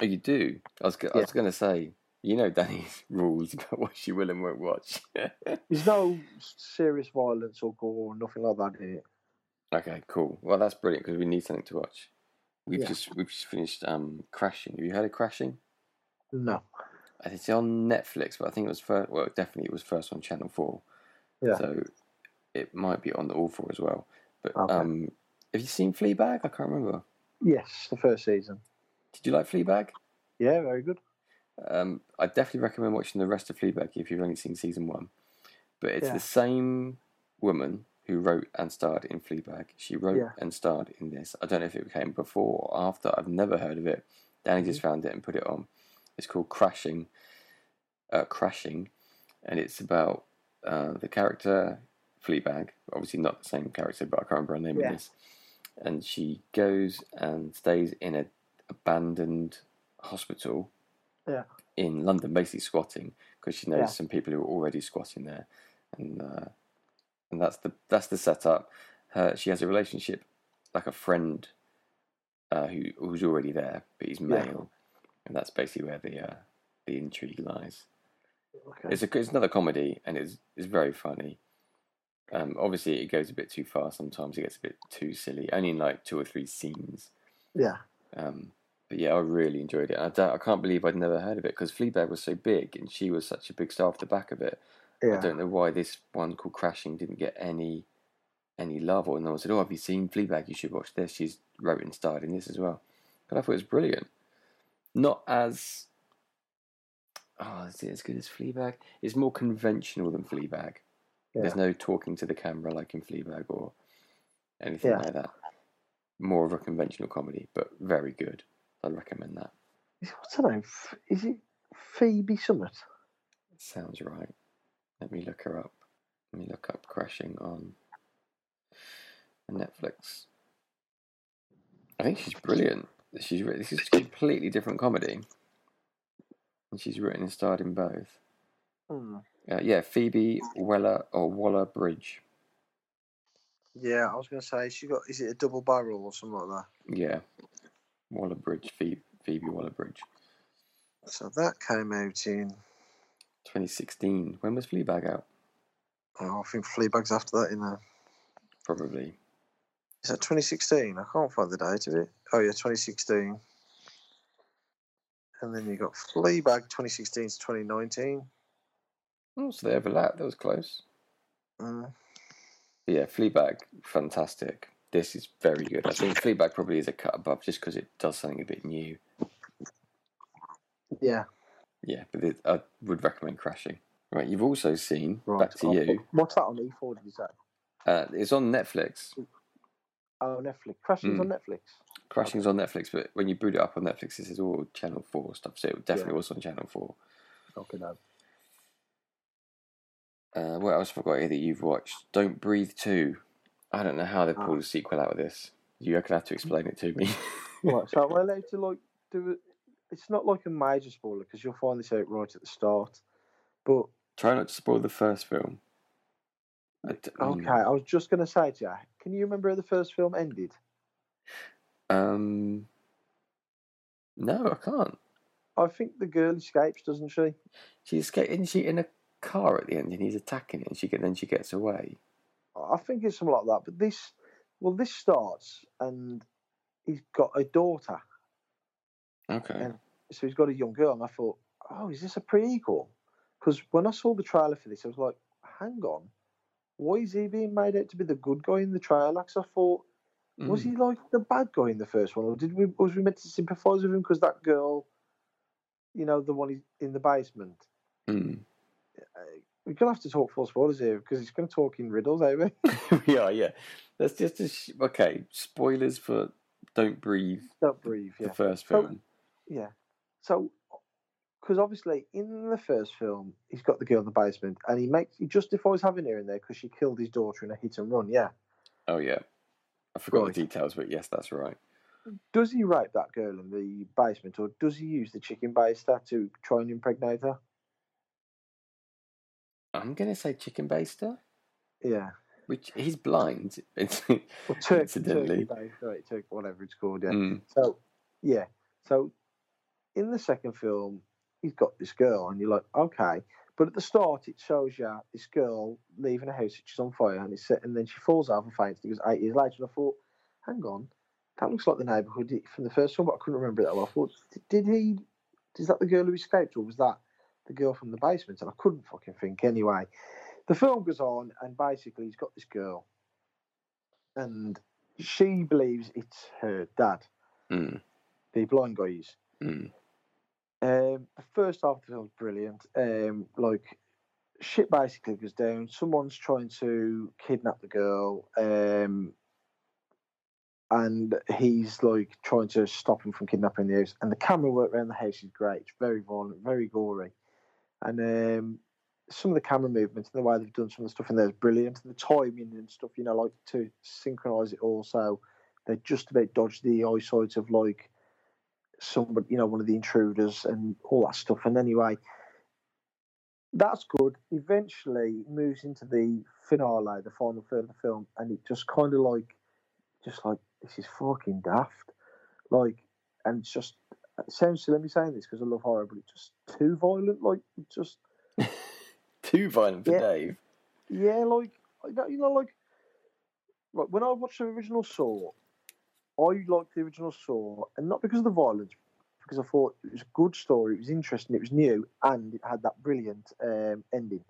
A: Oh, you do? I was, I
B: Yeah.
A: was going to say, you know Danny's <laughs> rules about what she will and won't watch. <laughs>
B: There's no serious violence or gore or nothing like that it.
A: okay, cool. Well, that's brilliant because we need something to watch. We've
B: Yeah.
A: just we've just finished um, Crashing. Have you heard of Crashing?
B: No.
A: It's on Netflix, but I think it was first. Well, definitely it was first on Channel Four.
B: Yeah.
A: So it might be on the All Four as well. But
B: Okay.
A: um, have you seen Fleabag? I can't remember.
B: Yes, the first season.
A: Did you like Fleabag?
B: Yeah, very good.
A: Um, I definitely recommend watching the rest of Fleabag if you've only seen season one. But it's
B: Yeah.
A: the same woman who wrote and starred in Fleabag. She wrote
B: Yeah.
A: and starred in this. I don't know if it came before or after. I've never heard of it. Danny just
B: Mm-hmm.
A: found it and put it on. It's called Crashing. Uh, Crashing, and it's about uh, the character Fleabag. Obviously, not the same character, but I can't remember her name
B: Yeah.
A: in this. And she goes and stays in a abandoned hospital
B: Yeah.
A: in London, basically squatting because she knows
B: Yeah.
A: some people who are already squatting there, and uh, and that's the that's the setup. Her, she has a relationship like a friend uh, who who's already there, but he's
B: Yeah.
A: male, and that's basically where the uh, the intrigue lies.
B: Okay.
A: It's a it's another comedy, and it's it's very funny. Um, obviously, it goes a bit too far. Sometimes it gets a bit too silly. Only in like two or three scenes.
B: yeah.
A: Um, but yeah, I really enjoyed it. I, don't, I can't believe I'd never heard of it because Fleabag was so big and she was such a big star off the back of it.
B: Yeah.
A: I don't know why this one called Crashing didn't get any any love, or no one said, "Oh, have you seen Fleabag? You should watch this." She's wrote and starred in this as well. But I thought it was brilliant. Not as oh, is it as good as Fleabag? It's more conventional than Fleabag. There's no talking to the camera like in Fleabag or anything
B: Yeah.
A: like that. More of a conventional comedy, but very good. I'd recommend that.
B: Is- What's her name? Is it Phoebe Summit?
A: Sounds right. Let me look her up. Let me look up Crashing on Netflix. I think she's brilliant. She's writ- this is a completely different comedy, and she's written and starred in both.
B: Hmm.
A: Uh, yeah, Phoebe Weller or Waller Bridge.
B: Yeah, I was going to say she got. Is it a double barrel or something like that?
A: Yeah, Waller Bridge. Phoebe, Phoebe Waller Bridge.
B: So that came out in.
A: 2016. When was Fleabag out?
B: Oh, I think Fleabag's after that. In there.
A: Probably.
B: Is that 2016? I can't find the date of it. Oh yeah, 2016. and then you got Fleabag 2016 to 2019.
A: Oh, so they overlap. That was close.
B: Mm.
A: Yeah, Fleabag, fantastic. This is very good. I think <laughs> Fleabag probably is a cut above just because it does something a bit new.
B: Yeah,
A: Yeah, but it, I would recommend Crashing. Right, you've also seen
B: right.
A: Back to
B: Oh,
A: You.
B: What's that on E4? Did you say?
A: Uh, it's on Netflix.
B: Oh, Netflix. Crashing's
A: Mm.
B: on Netflix.
A: Crashing's on Netflix, but when you boot it up on Netflix, it says all Channel Four stuff. So it definitely
B: Yeah.
A: was on Channel Four.
B: Okay, no.
A: Uh, what else have I got here that you've watched? Don't Breathe Two. I don't know how they pulled a sequel out of this. You're gonna have to explain it to me. <laughs>
B: Right, so am I allowed to like do it? It's not like a major spoiler because you'll find this out right at the start. But
A: Try not to spoil the first film. I d-
B: okay, I was just gonna say to you, can you remember how the first film ended?
A: Um. No, I can't.
B: I think the girl escapes, doesn't she?
A: She escaped. Isn't she in a car at the end, and he's attacking it, and she get then she gets away.
B: I think it's something like that. But this, well, this starts and he's got a daughter,
A: Okay.
B: And- so he's got a young girl, and I thought, oh, is this a prequel? Because when I saw the trailer for this, I was like, hang on, why is he being made out to be the good guy in the trailer? 'Cause I thought. Was
A: Mm.
B: he like the bad guy in the first one, or did we was we meant to sympathise with him because that girl, you know, the one he's in the basement?
A: Mm.
B: We're gonna have to talk full spoilers here because he's gonna talk in riddles, eh? mate? <laughs>
A: we are, yeah. That's just a sh- okay. Spoilers for Don't Breathe,
B: Don't breathe,
A: the
B: yeah,
A: first
B: So-
A: film.
B: yeah. So, because obviously in the first film he's got the girl in the basement, and he makes he justifies having her in there because she killed his daughter in a hit and run. Yeah.
A: Oh yeah, I forgot
B: Right.
A: the details, but yes, that's right.
B: Does he rape that girl in the basement, or does he use the chicken baster to try and impregnate her?
A: I'm gonna say Chicken Baster,
B: Yeah.
A: which he's blind. <laughs>
B: Or turkey,
A: Incidentally.
B: turkey right, turkey, whatever it's called. Yeah.
A: Mm,
B: So, yeah. So, in the second film, he's got this girl, and you're like, okay. But at the start, it shows you this girl leaving a house which is on fire, and it's set, and then she falls out and faints. It goes eight years later, and I thought, hang on, that looks like the neighbourhood from the first one, but I couldn't remember it that well. I thought, did he? Is that the girl who escaped, or was that the girl from the basement? And I couldn't fucking think. Anyway, the film goes on, and basically, he's got this girl, and she believes it's her dad
A: mm,
B: the blind guy is.
A: mm.
B: Um, the first half of the film is brilliant. Um, like shit basically goes down. Someone's trying to kidnap the girl, um, and he's like trying to stop him from kidnapping the house. And the camera work around the house is great. It's very violent, very gory, and um, some of the camera movements and the way they've done some of the stuff in there is brilliant. And the timing and stuff, you know, like to synchronize it all so they just about dodge the eyesight of like somebody, you know, one of the intruders and all that stuff. And anyway, that's good. Eventually, moves into the finale, the final third of the film, and it just kind of like, just like this is fucking daft, like, and it's just it sounds silly me saying this because I love horror, but it's just too violent. Like, just <laughs>
A: Too violent for
B: Yeah.
A: Dave.
B: yeah, like you know, like, like when I watched the original Saw, I liked the original Saw, and not because of the violence, because I thought it was a good story, it was interesting, it was new, and it had that brilliant um, ending.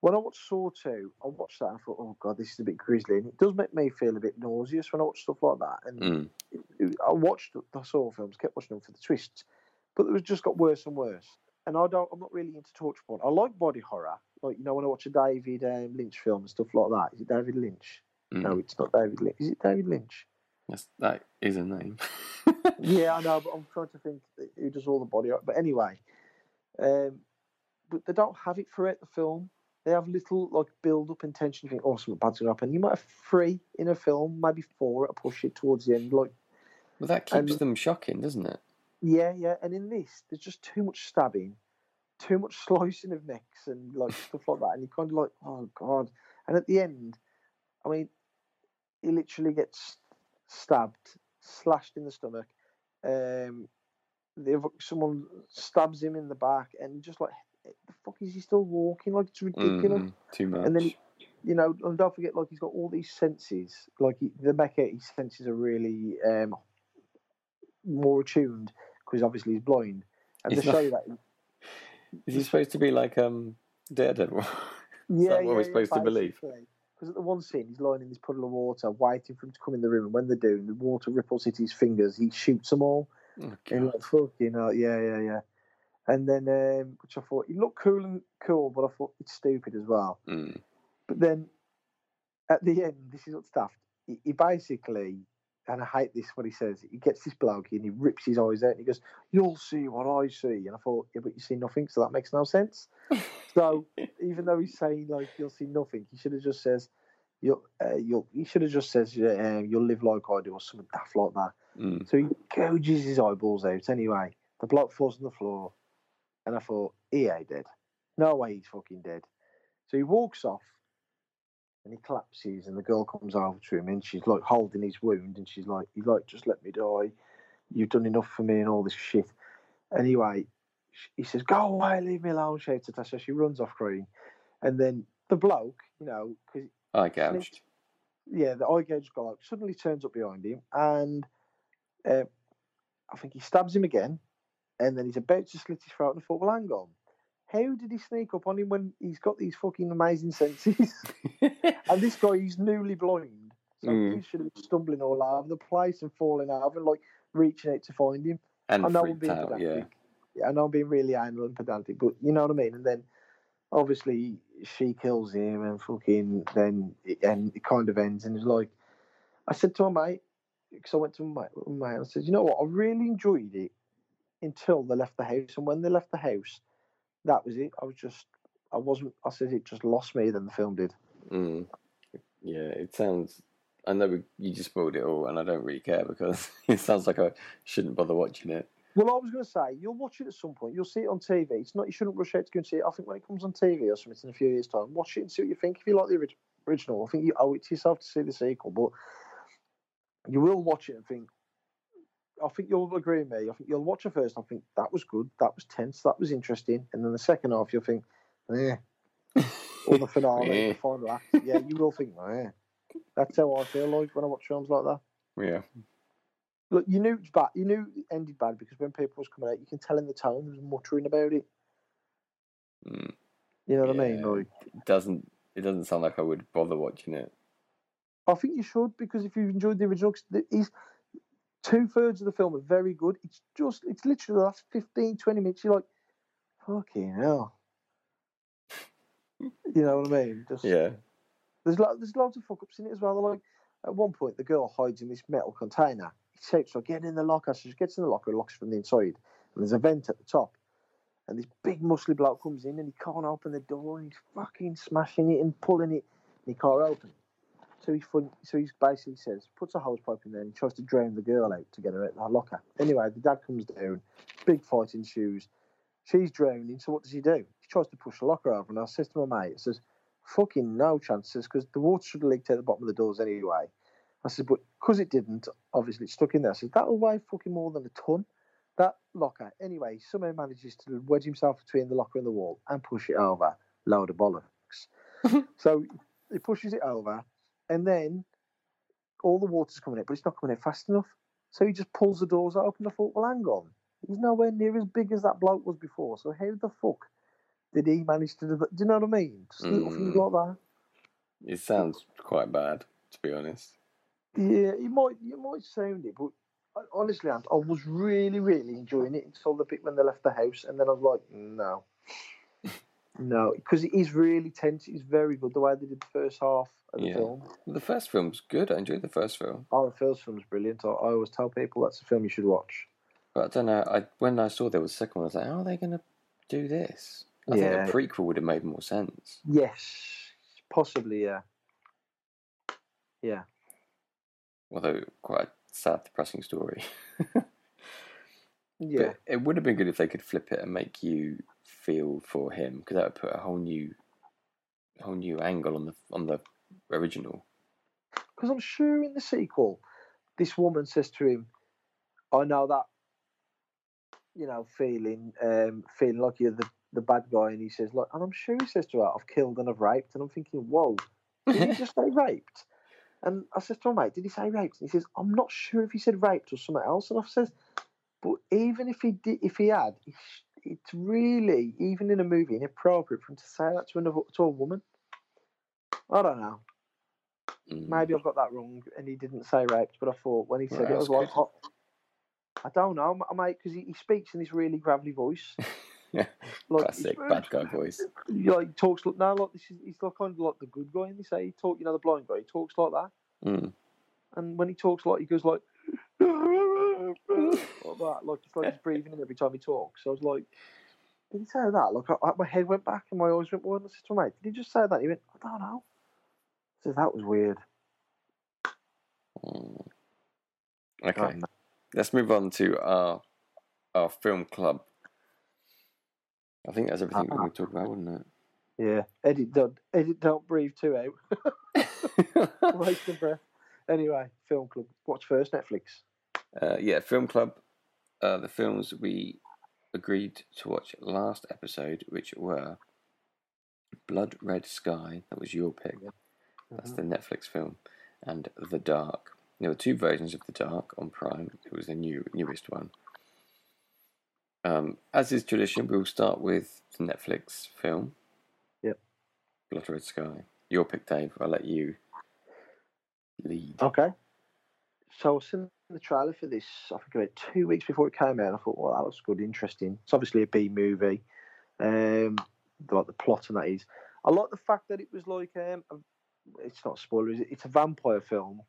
B: When I watched Saw 2, I watched that and I thought, oh god, this is a bit grisly, and it does make me feel a bit nauseous when I watch stuff like that. And
A: Mm.
B: it- it- I watched the- Saw films, kept watching them for the twists, but it was just got worse and worse. And I don't, I'm not really into torture porn. I like body horror, like you know when I watch a David um, Lynch film and stuff like that. Is it David Lynch?
A: Mm.
B: No, it's not David Lynch. Is it David Lynch?
A: That's, that is a name. <laughs>
B: yeah, I know, but I'm trying to think who does all the body art. But anyway, um, but they don't have it throughout the film. They have little like build up and tension. You think, oh, something bad's going to happen. You might have three in a film, maybe four at a push it towards the end. Like,
A: well, that keeps
B: And-
A: them shocking, doesn't it?
B: yeah, yeah. And in this, there's just too much stabbing, too much <laughs> slicing of necks and like <laughs> stuff like that. And you're kind of like, oh god. And at the end, I mean, he literally gets stabbed, slashed in the stomach. Um, someone stabs him in the back, and just like, the fuck is he still walking? Like it's ridiculous.
A: Mm, too much.
B: And then, you know, and don't forget, like he's got all these senses. Like he, the mecha, his senses are really um, more attuned because obviously he's blind. and
A: He's
B: show
A: not-
B: you that.
A: Is he supposed to be like um Daredevil? <laughs>
B: Yeah,
A: that what we're supposed to believe?
B: Because at the one scene, he's lying in this puddle of water, waiting for him to come in the room, and when they do, the water ripples hit his fingers, he shoots them all.
A: Oh,
B: And like, fucking know? yeah, yeah, yeah. And then, um, which I thought, he looked cool and cool, but I thought it's stupid as well.
A: Mm.
B: But then, at the end, this is what's daft. He, he basically, and I hate this, what he says, he gets this bloke and he rips his eyes out and he goes, You'll see what I see. And I thought, Yeah, but you see nothing, so that makes no sense. <laughs> so, even though he's saying, like, you'll see nothing, he should have just says, You'll, uh, you'll, he should have just says, um, You'll live like I do, or something daft like that.
A: Mm.
B: So he gouges his eyeballs out. Anyway, the bloke falls on the floor, and I thought, he ain't dead. No way he's fucking dead. So he walks off, and he collapses, and the girl comes over to him, and she's like holding his wound, and she's like, he's like, just let me die. You've done enough for me, and all this shit. Anyway, he says, go away, leave me alone, shouts Natasha. She runs off crying, and then the bloke, you know, because
A: Eye gouged.
B: yeah, the eye gauge guy suddenly turns up behind him, and uh, I think he stabs him again, and then he's about to slit his throat. And I thought, well, hang on, how did he sneak up on him when he's got these fucking amazing senses? <laughs> and this guy, he's newly blind, so
A: Mm.
B: he should have been stumbling all over the place and falling over and like reaching out to find him.
A: and
B: I know I'm being
A: out. Yeah.
B: pedantic. Yeah, I know I'm being really anal and pedantic, but you know what I mean. And then obviously she kills him, and fucking then it, and it kind of ends. And it's like I said to my mate, because I went to my my mate, I said, you know what, I really enjoyed it until they left the house, and when they left the house, that was it. I was just, I wasn't. I said it just lost me. Then the film did.
A: Mm. Yeah, it sounds. I know we, you just spoiled it all, and I don't really care because <laughs> it sounds like I shouldn't bother watching it.
B: Well, I was going to say you'll watch it at some point. You'll see it on TV. It's not you shouldn't rush out to go and see it. I think when it comes on TV or something in a few years' time, watch it and see what you think. If you like the original, I think you owe it to yourself to see the sequel. But you will watch it and think. I think you'll agree with me. I think you'll watch it first. I think that was good. That was tense. That was interesting. And then the second half, you'll think, yeah. Or the finale, <laughs> the final act. Yeah, you will think, yeah. That's how I feel like when I watch films like that.
A: Yeah.
B: Look, you knew it was bad. You knew it ended bad because when people was coming out, you can tell in the tone there was muttering about it.
A: Mm.
B: You know what I mean? Like,
A: It doesn't. It doesn't sound like I would bother watching it.
B: I think you should because if you've enjoyed the original, he's two thirds of the film are very good. It's just, it's literally the last 15, 20 minutes. You're like, fucking hell. You know what I mean? Just
A: Yeah.
B: There's lo- there's loads of fuck ups in it as well. They're Like at one point, the girl hides in this metal container. He takes her, "Get in the locker!" So she gets in the locker, locks from the inside, and there's a vent at the top. And this big muscly bloke comes in, and he can't open the door, and he's fucking smashing it and pulling it, and he can't open. it. So he fun- so he basically says, puts a hose pipe in there, and he tries to drown the girl out to get her out of the locker. Anyway, the dad comes down, big fight ensues. She's drowning, so what does he do? He tries to push the locker over, and I says to my mate, I says, fucking no chances because the water should have leaked out the bottom of the doors anyway. I said, but because it didn't, obviously it's stuck in there. I said, that'll weigh fucking more than a ton. That locker. Anyway, somehow manages to wedge himself between the locker and the wall and push it over. Load of bollocks. <laughs> so he pushes it over, and then all the water's coming out, but it's not coming out fast enough. So he just pulls the doors open. I thought, well, hang on. He's nowhere near as big as that bloke was before. So how the fuck did he manage to do that? Do you know what I mean? Just little things
A: Mm.
B: like that.
A: It sounds quite bad, to be honest.
B: Yeah, it might you might sound it, but I- honestly, Ant, I was really, really enjoying it until the bit when they left the house, and then I was like, no, <laughs> no, because it is really tense. It's very good the way they did the first half the
A: Yeah.
B: film.
A: The first film's good. I enjoyed the first film,
B: Oh, the first film's brilliant. I, I always tell people that's a film you should watch.
A: but I don't know. I when I saw there was a second one, I was like, how are they going to do this? I
B: Yeah.
A: think a prequel would have made more sense.
B: Yes, possibly, yeah, yeah.
A: Although quite a sad, depressing story. <laughs>
B: Yeah,
A: But it would have been good if they could flip it and make you feel for him, because that would put a whole new, whole new angle on the on the original.
B: because I'm sure in the sequel, this woman says to him, "I know that, you know, feeling, um, feeling like you're the, the bad guy," and he says, "Like," and I'm sure he says to her, "I've killed and I've raped," and I'm thinking, "Whoa, did he just <laughs> say raped?" And I says to my mate, "Did he say raped?" And he says, "I'm not sure if he said raped or something else," and I says, But even if he did, if he had, it's, it's really even in a movie inappropriate for him to say that to another to a woman. I don't know.
A: Mm.
B: Maybe I've got that wrong, and he didn't say raped, but I thought when he said
A: Well,
B: it, I was like, oh, I don't know, mate, because he, he speaks in this really gravelly voice.
A: Yeah, <laughs>
B: like,
A: Classic bad guy voice. <laughs>
B: He talks like no, like this is he's like kind of like the good guy, and they say he talk, you know, the blind guy, he talks like that,
A: Mm.
B: and when he talks like he goes like, <laughs> like that, like it's like he's breathing in every time he talks. So I was like, did he say that? Like I, my head went back and my eyes went wide. I said to my mate, did he just say that? He went, I don't know. That was weird.
A: Mm. Okay, let's move on to our our film club. I think that's everything
B: Uh-uh.
A: we talk about, wouldn't it?
B: Yeah, edit don't edit don't breathe too out. <laughs> Waste the breath. Anyway, film club. Watch first Netflix.
A: uh, yeah, film club. Uh, the films we agreed to watch last episode, which were Blood Red Sky. That was your pick. That's the Netflix film, and The Dark. There were two versions of The Dark on Prime. It was the new newest one. Um, as is tradition, we'll start with the Netflix film.
B: Yep.
A: Blood Red Sky. Your pick, Dave. I'll let you lead.
B: Okay. So I was seeing the trailer for this, I think about two weeks before it came out. I thought, well, that looks good, interesting. It's obviously a B movie. Um, like the plot and that is. I like the fact that it was like, um, a- it's not spoilers, it's a vampire film.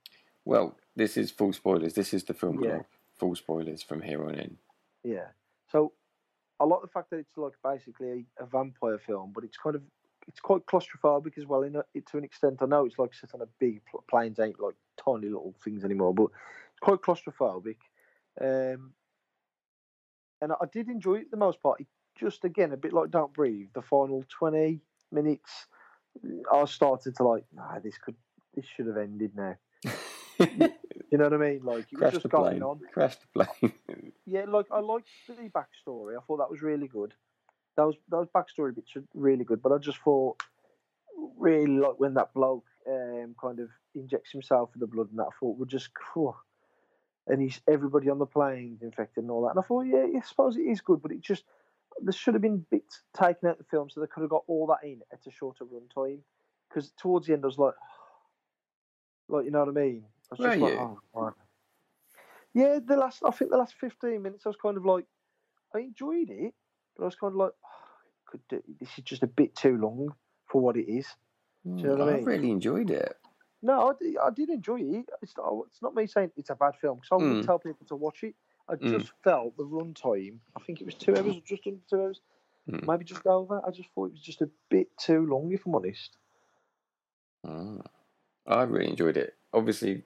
A: Well, this is full spoilers. This is the film
B: Yeah.
A: club. Full spoilers from here on in.
B: Yeah. So I like the fact that it's like basically a, a vampire film, but it's kind of it's quite claustrophobic as well. In a, to an extent, I know it's like set on a big pl- planes ain't like tiny little things anymore, but it's quite claustrophobic. Um, and I, I did enjoy it the most part. It just again a bit like Don't Breathe. The final twenty minutes, I started to like, nah, this could this should have ended now. <laughs> You know what I mean? Like it was just
A: the
B: going
A: plane.
B: on.
A: Crash the plane. <laughs>
B: Yeah, like I liked the backstory. I thought that was really good. That was those backstory bits were really good. But I just thought really like when that bloke um, kind of injects himself with the blood and that I thought would just and he's everybody on the plane's infected and all that. And I thought, yeah, yeah, I suppose it is good, but it just there should have been bits taken out of the film so they could have got all that in at a shorter run time. Because towards the end I was like <sighs> like you know what I mean? I was
A: Were
B: just like, oh, right. Yeah, the last I think the last fifteen minutes I was kind of like I enjoyed it, but I was kind of like <sighs> oh, could do, this is just a bit too long for what it is. Do you know what I
A: I
B: mean?
A: really enjoyed it.
B: No, I did, I did enjoy it. It's not, it's not me saying it's a bad film because I wouldn't
A: Mm.
B: tell people to watch it. I
A: Mm.
B: just felt the runtime. I think it was two hours or just under two hours,
A: Mm.
B: maybe just over. I just thought it was just a bit too long, if I'm honest.
A: Ah. I really enjoyed it. Obviously,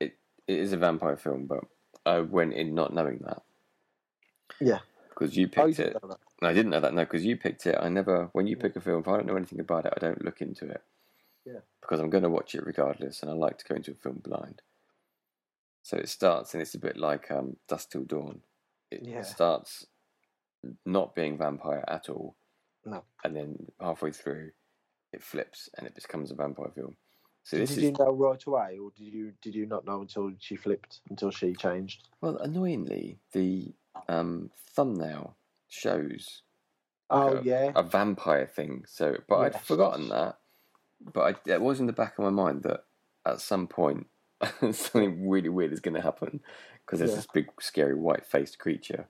A: it it is a vampire film, but I went in not knowing that.
B: Yeah.
A: Because you picked it. No, I didn't know that. No, because you picked it. I never. When you
B: Yeah.
A: pick a film, if I don't know anything about it, I don't look into it.
B: Yeah.
A: Because I'm going to watch it regardless, and I like to go into a film blind. So it starts, and it's a bit like um, Dusk Till Dawn. It
B: Yeah.
A: starts not being vampire at all,
B: No.
A: and then halfway through, it flips and it becomes a vampire film. So
B: Did
A: this
B: you
A: is
B: know right away, or did you did you not know until she flipped, until she changed?
A: well, annoyingly, the um, thumbnail shows
B: Oh
A: a,
B: yeah,
A: a vampire thing. So, but I'd forgotten that. But I, it was in the back of my mind that at some point <laughs> something really weird is going to happen because there's
B: Yeah.
A: this big, scary, white-faced creature.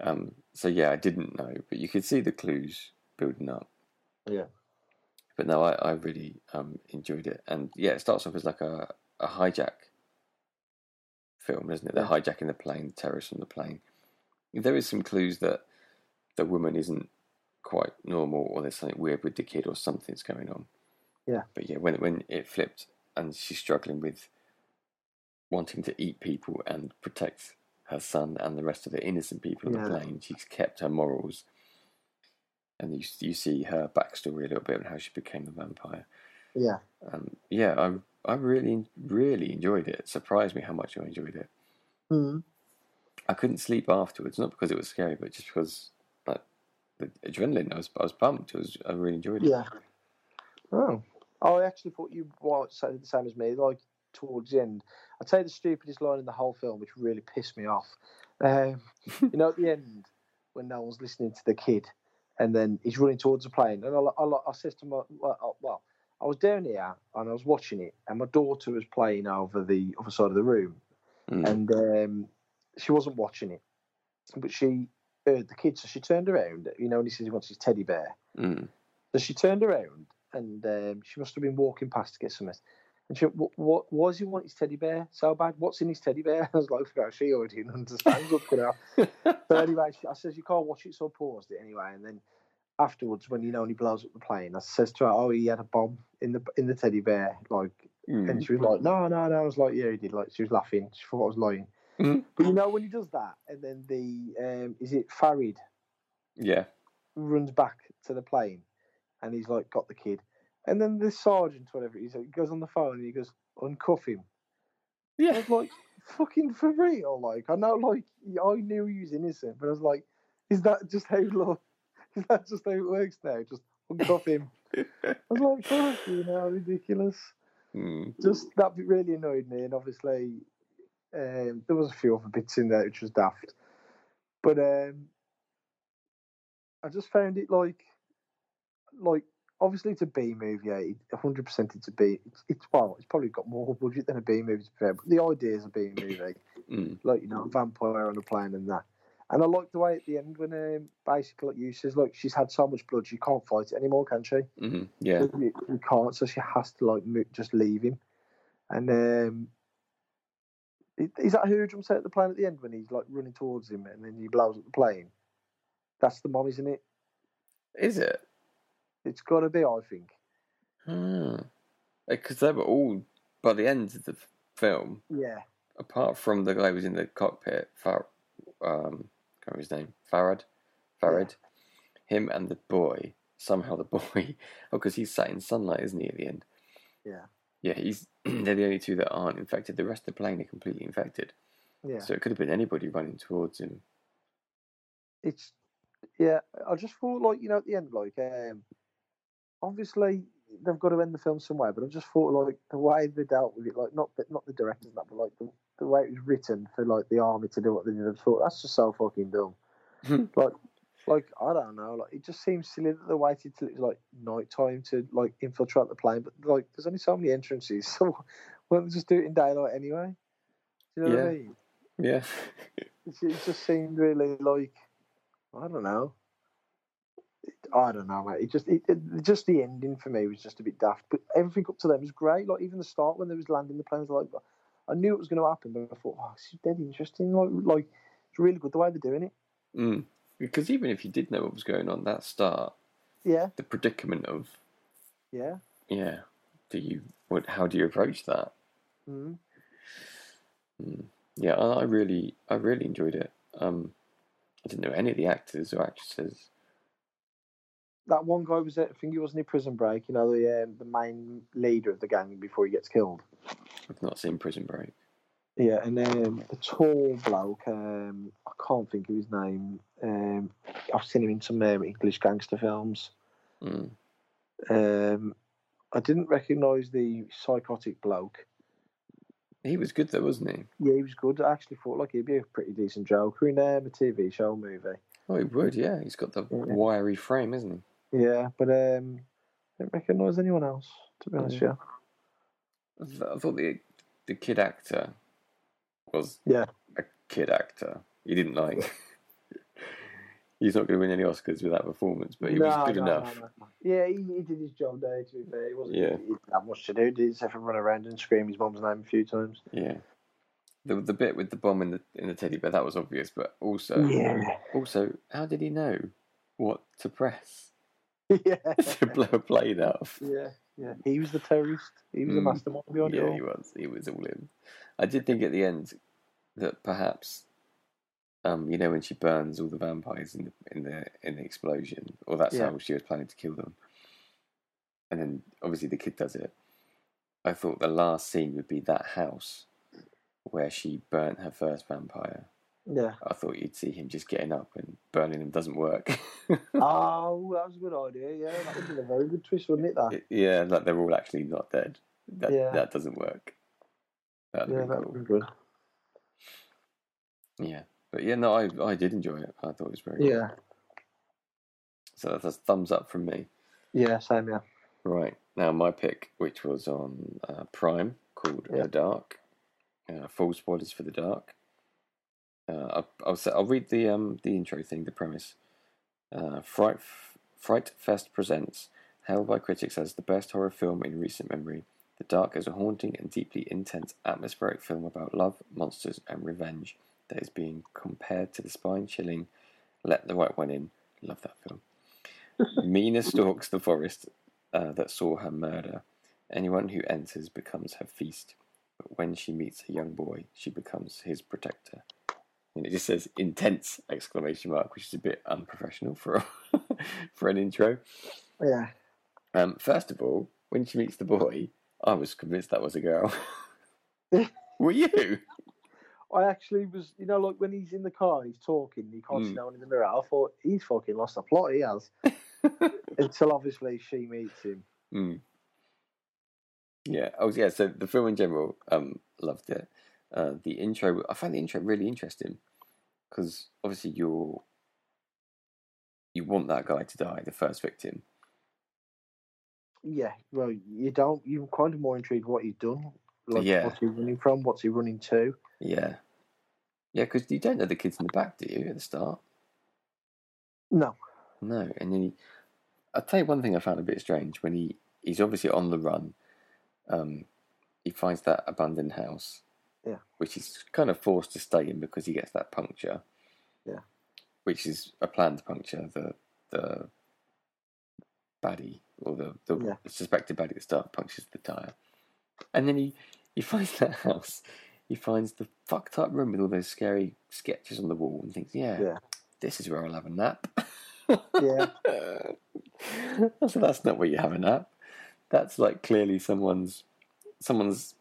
A: Um, so yeah, I didn't know, but you could see the clues building up.
B: yeah,
A: But no, I, I really um, enjoyed it, and yeah, it starts off as like a, a hijack film, isn't it? They're hijacking the plane, terrorists on the plane. There is some clues that the woman isn't quite normal, or there's something weird with the kid, or something's going on.
B: Yeah.
A: But yeah, when when it flipped, and she's struggling with wanting to eat people and protect her son and the rest of the innocent people on the plane, she's kept her morals. And you you see her backstory a little bit and how she became a vampire.
B: yeah.
A: Um, yeah, I I really really enjoyed it. It surprised me how much I enjoyed it.
B: Mm.
A: I couldn't sleep afterwards, not because it was scary, but just because like the adrenaline. I was I was pumped. It was I really enjoyed it.
B: Yeah. Oh, I actually thought you were say the same as me. Like towards the end, I'd say the stupidest line in the whole film, which really pissed me off. Um, you know, at the end, when no one's listening to the kid, and then he's running towards the plane, and I, I, I says to my, well, well, I was down here and I was watching it, and my daughter was playing over the other side of the room,
A: Mm.
B: and um, she wasn't watching it, but she heard the kid, so she turned around. You know, and he says he wants his teddy bear.
A: Mm.
B: So she turned around and um, she must have been walking past to get some something. And she what, what, does he want his teddy bear so bad? What's in his teddy bear? <laughs> I was like, "Oh, she already going <laughs> on. But anyway, she, I says, you can't watch it, so I paused it anyway. And then afterwards, when you know, he blows up the plane, I says to her, oh, he had a bomb in the in the teddy bear. Like,
A: Mm.
B: and she was like, no, no, no. I was like, yeah, he did. Like, she was laughing. She thought I was lying.
A: Mhm.
B: But you know, when he does that, and then the, um, is it Farid?
A: Yeah.
B: runs back to the plane and he's like got the kid. And then the sergeant, whatever he's, he goes on the phone and he goes, uncuff him. I
A: Yeah.
B: was like, fucking for real. Like, I know, like, I knew he was innocent, but I was like, is that just how, like, <laughs> is that just how it works now? Just uncuff him. I was like, fuck, you know, ridiculous.
A: Mm.
B: Just that really annoyed me. And obviously, um, there was a few other bits in there which was daft. But um, I just found it like, like obviously it's a B movie. Yeah, hundred percent it's a B. It's, it's well, it's probably got more budget than a B movie to be fair, but the idea is a B movie. <coughs>
A: Mm.
B: Like you know, a vampire on a plane and that. And I like the way at the end when um, basically like you says, look, she's had so much blood, she can't fight it anymore, can she?
A: hmm Yeah.
B: You, you can't, so she has to like just leave him. And um, is that who jumps out the plane at the end when he's like running towards him and then he blows up the plane? That's the mom, isn't it?
A: Is it?
B: It's got to be, I think.
A: Because they were all by the end of the film,
B: Yeah,
A: apart from the guy who was in the cockpit, Far, um, can't remember his name, Farad, Farad, him and the boy. Somehow the <laughs> boy, oh, because he's sat in sunlight, isn't he? At the end.
B: yeah,
A: Yeah, he's. <clears throat> they're the only two that aren't infected. The rest of the plane are completely infected.
B: yeah.
A: So it could have been anybody running towards him.
B: It's yeah. I just thought like you know at the end like um, obviously they've got to end the film somewhere, but I just thought like the way they dealt with it, like not the, not the directors that, but like the, the way it was written for like the army to do what they did. I thought that's just so fucking dumb. Hmm. <laughs> like like I don't know, like it just seems silly that they waited till it was like night time to like infiltrate the plane, but like there's only so many entrances, <laughs> so why don't they just do it in daylight anyway? Do you know what I
A: Yeah.
B: mean?
A: yeah.
B: It, it just seemed really like I don't know. I don't know, mate. It just it, it, just the ending for me was just a bit daft, but everything up to them was great. Like even the start when they was landing the planes, like I knew it was going to happen, but I thought, oh, this is dead interesting. Like like it's really good the way they're doing it.
A: Mm. Because even if you did know what was going on, that start,
B: Yeah,
A: the predicament of
B: yeah.
A: yeah, do you what? How do you approach that?
B: Mm.
A: Mm. Yeah, I I really, I really enjoyed it. Um, I didn't know any of the actors or actresses.
B: That one guy was, at, I think he was in Prison Break. You know, the um, the main leader of the gang before he gets killed.
A: I've not seen Prison Break.
B: Yeah, and um, the tall bloke, um, I can't think of his name. Um, I've seen him in some um, English gangster films.
A: Mm.
B: Um, I didn't recognise the psychotic bloke.
A: He was good though, wasn't he?
B: Yeah, he was good. I actually thought like he'd be a pretty decent Joker in um, a TV show movie.
A: Oh, he would. Yeah, he's got the
B: Yeah.
A: wiry frame, isn't
B: Yeah, but um, I didn't recognise anyone else. To be honest, yeah.
A: he? I I thought the the kid actor was
B: Yeah.
A: a kid actor. He didn't like. <laughs> He's not going to win any Oscars with that performance, but he was good
B: no,
A: enough.
B: no, no, no. Yeah, he, he did his job there. To be fair, he wasn't.
A: Yeah.
B: He didn't have much to do. Did he? Except for run around and scream his mom's name a few times.
A: Yeah. The the bit with the bomb in the in the teddy bear that was obvious, but also
B: Yeah.
A: also how did he know what to press <laughs>
B: yeah.
A: to blow a plane up?
B: Yeah, yeah. He was the terrorist. He was the
A: Mm.
B: mastermind behind it
A: Yeah, he was. He was all in. I did think at the end that perhaps, um, you know, when she burns all the vampires in the in the in the explosion, or that's
B: Yeah.
A: how she was planning to kill them, and then obviously the kid does it. I thought the last scene would be that house where she burnt her first vampire.
B: Yeah.
A: I thought you'd see him just getting up and burning them doesn't work.
B: Oh, <laughs> that was a good idea. Yeah, that would been a very good twist, wouldn't it? That.
A: yeah, like they're all actually not dead. That
B: Yeah.
A: that doesn't work. That'd
B: yeah,
A: be
B: that
A: cool.
B: would be good.
A: Yeah. But yeah, no, I I did enjoy it. I thought it was very good.
B: Yeah,
A: So that's a thumbs up from me.
B: yeah, same. Yeah,
A: Right now, my pick, which was on uh, Prime, called
B: Yeah.
A: The Dark. Uh, full spoilers for The Dark. Uh, I'll, I'll I'll read the um the intro thing, the premise. Uh, Fright Fright Fest presents, hailed by critics as the best horror film in recent memory. The Dark is a haunting and deeply intense atmospheric film about love, monsters, and revenge that is being compared to the spine-chilling "Let the Right One In." Love that film. <laughs> Mina stalks the forest uh, that saw her murder. Anyone who enters becomes her feast. But when she meets a young boy, she becomes his protector. And it just says intense exclamation mark, which is a bit unprofessional for <laughs> for an intro.
B: yeah.
A: Um, first of all, when she meets the boy, I was convinced that was a girl. <laughs> Were you?
B: I actually was, you know, like when he's in the car, he's talking, he can't see
A: Mm.
B: no one in the mirror. I thought he's fucking lost the plot. He has <laughs> until obviously she meets him.
A: Mm. Yeah. Oh, yeah. So the film in general, um, loved it. Uh, the intro, I found the intro really interesting because obviously you're you want that guy to die, the first victim.
B: Yeah, well, you don't. You're kind of more intrigued what he's done. Like,
A: Yeah.
B: what's he running from? What's he running to?
A: Yeah. Yeah, because you don't know the kids in the back, do you, at the start?
B: No.
A: No. And then he, I'll tell you one thing I found a bit strange when he, he's obviously on the run. Um, he finds that abandoned house,
B: Yeah.
A: which he's kind of forced to stay in because he gets that puncture.
B: Yeah.
A: Which is a planned puncture. The the baddie or the, the
B: Yeah.
A: suspected baddie at the start punctures the tire, and then he he <laughs> finds that house. He finds the fucked up room with all those scary sketches on the wall and thinks, yeah,
B: Yeah.
A: this is where I'll have a nap.
B: Yeah. <laughs>
A: so that's not where you have a nap. That's like clearly someone's someone's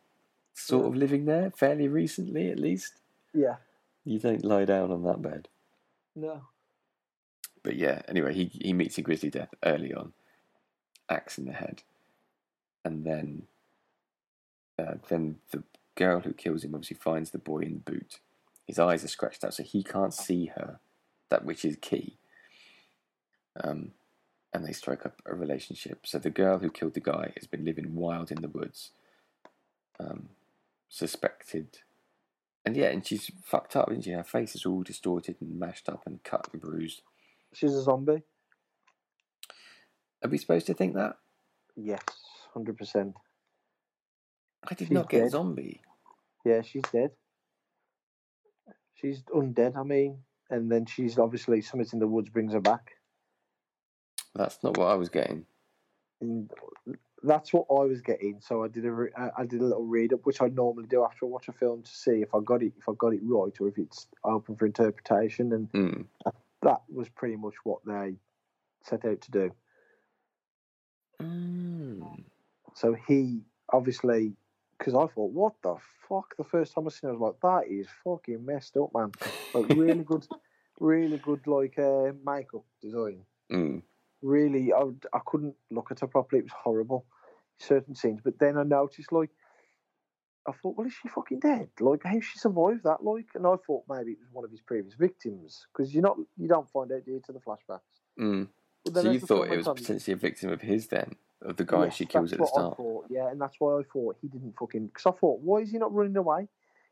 A: sort
B: Yeah.
A: of living there fairly recently, at least.
B: Yeah.
A: You don't lie down on that bed.
B: No.
A: But yeah, anyway, he he meets a grisly death early on, axe in the head, and then uh, then the girl who kills him obviously finds the boy in the boot. His eyes are scratched out, so he can't see her, that which is key. Um, and they strike up a relationship. So the girl who killed the guy has been living wild in the woods, um, suspected. And yeah, and she's fucked up, isn't she? Her face is all distorted and mashed up and cut and bruised.
B: She's a zombie.
A: Are we supposed to think that?
B: Yes, hundred percent.
A: I did
B: She's
A: not get
B: dead.
A: zombie.
B: Yeah, she's dead. She's undead. I mean, and then she's obviously something in the woods brings her back.
A: That's not what I was getting.
B: and that's what I was getting. So I did a re- I did a little read up, which I normally do after I watch a film to see if I got it if I got it right or if it's open for interpretation. And
A: Mm.
B: that was pretty much what they set out to do.
A: Mm.
B: So he obviously, because I thought, what the fuck? The first time I seen it, I was like, that is fucking messed up, man. Like really good, <laughs> really good like uh, makeup design.
A: Mm.
B: Really I, would- I couldn't look at her properly. It was horrible, certain scenes. But then I noticed like I thought, well, is she fucking dead? Like how she survived that? Like, and I thought maybe it was one of his previous victims because you're not you don't find out you, to the flashbacks.
A: Mm.
B: But
A: So you thought it was potentially a victim of his then, of the guy
B: Yes,
A: she kills at the
B: what
A: start.
B: thought, yeah, and that's why I thought he didn't fucking because I thought, why is he not running away?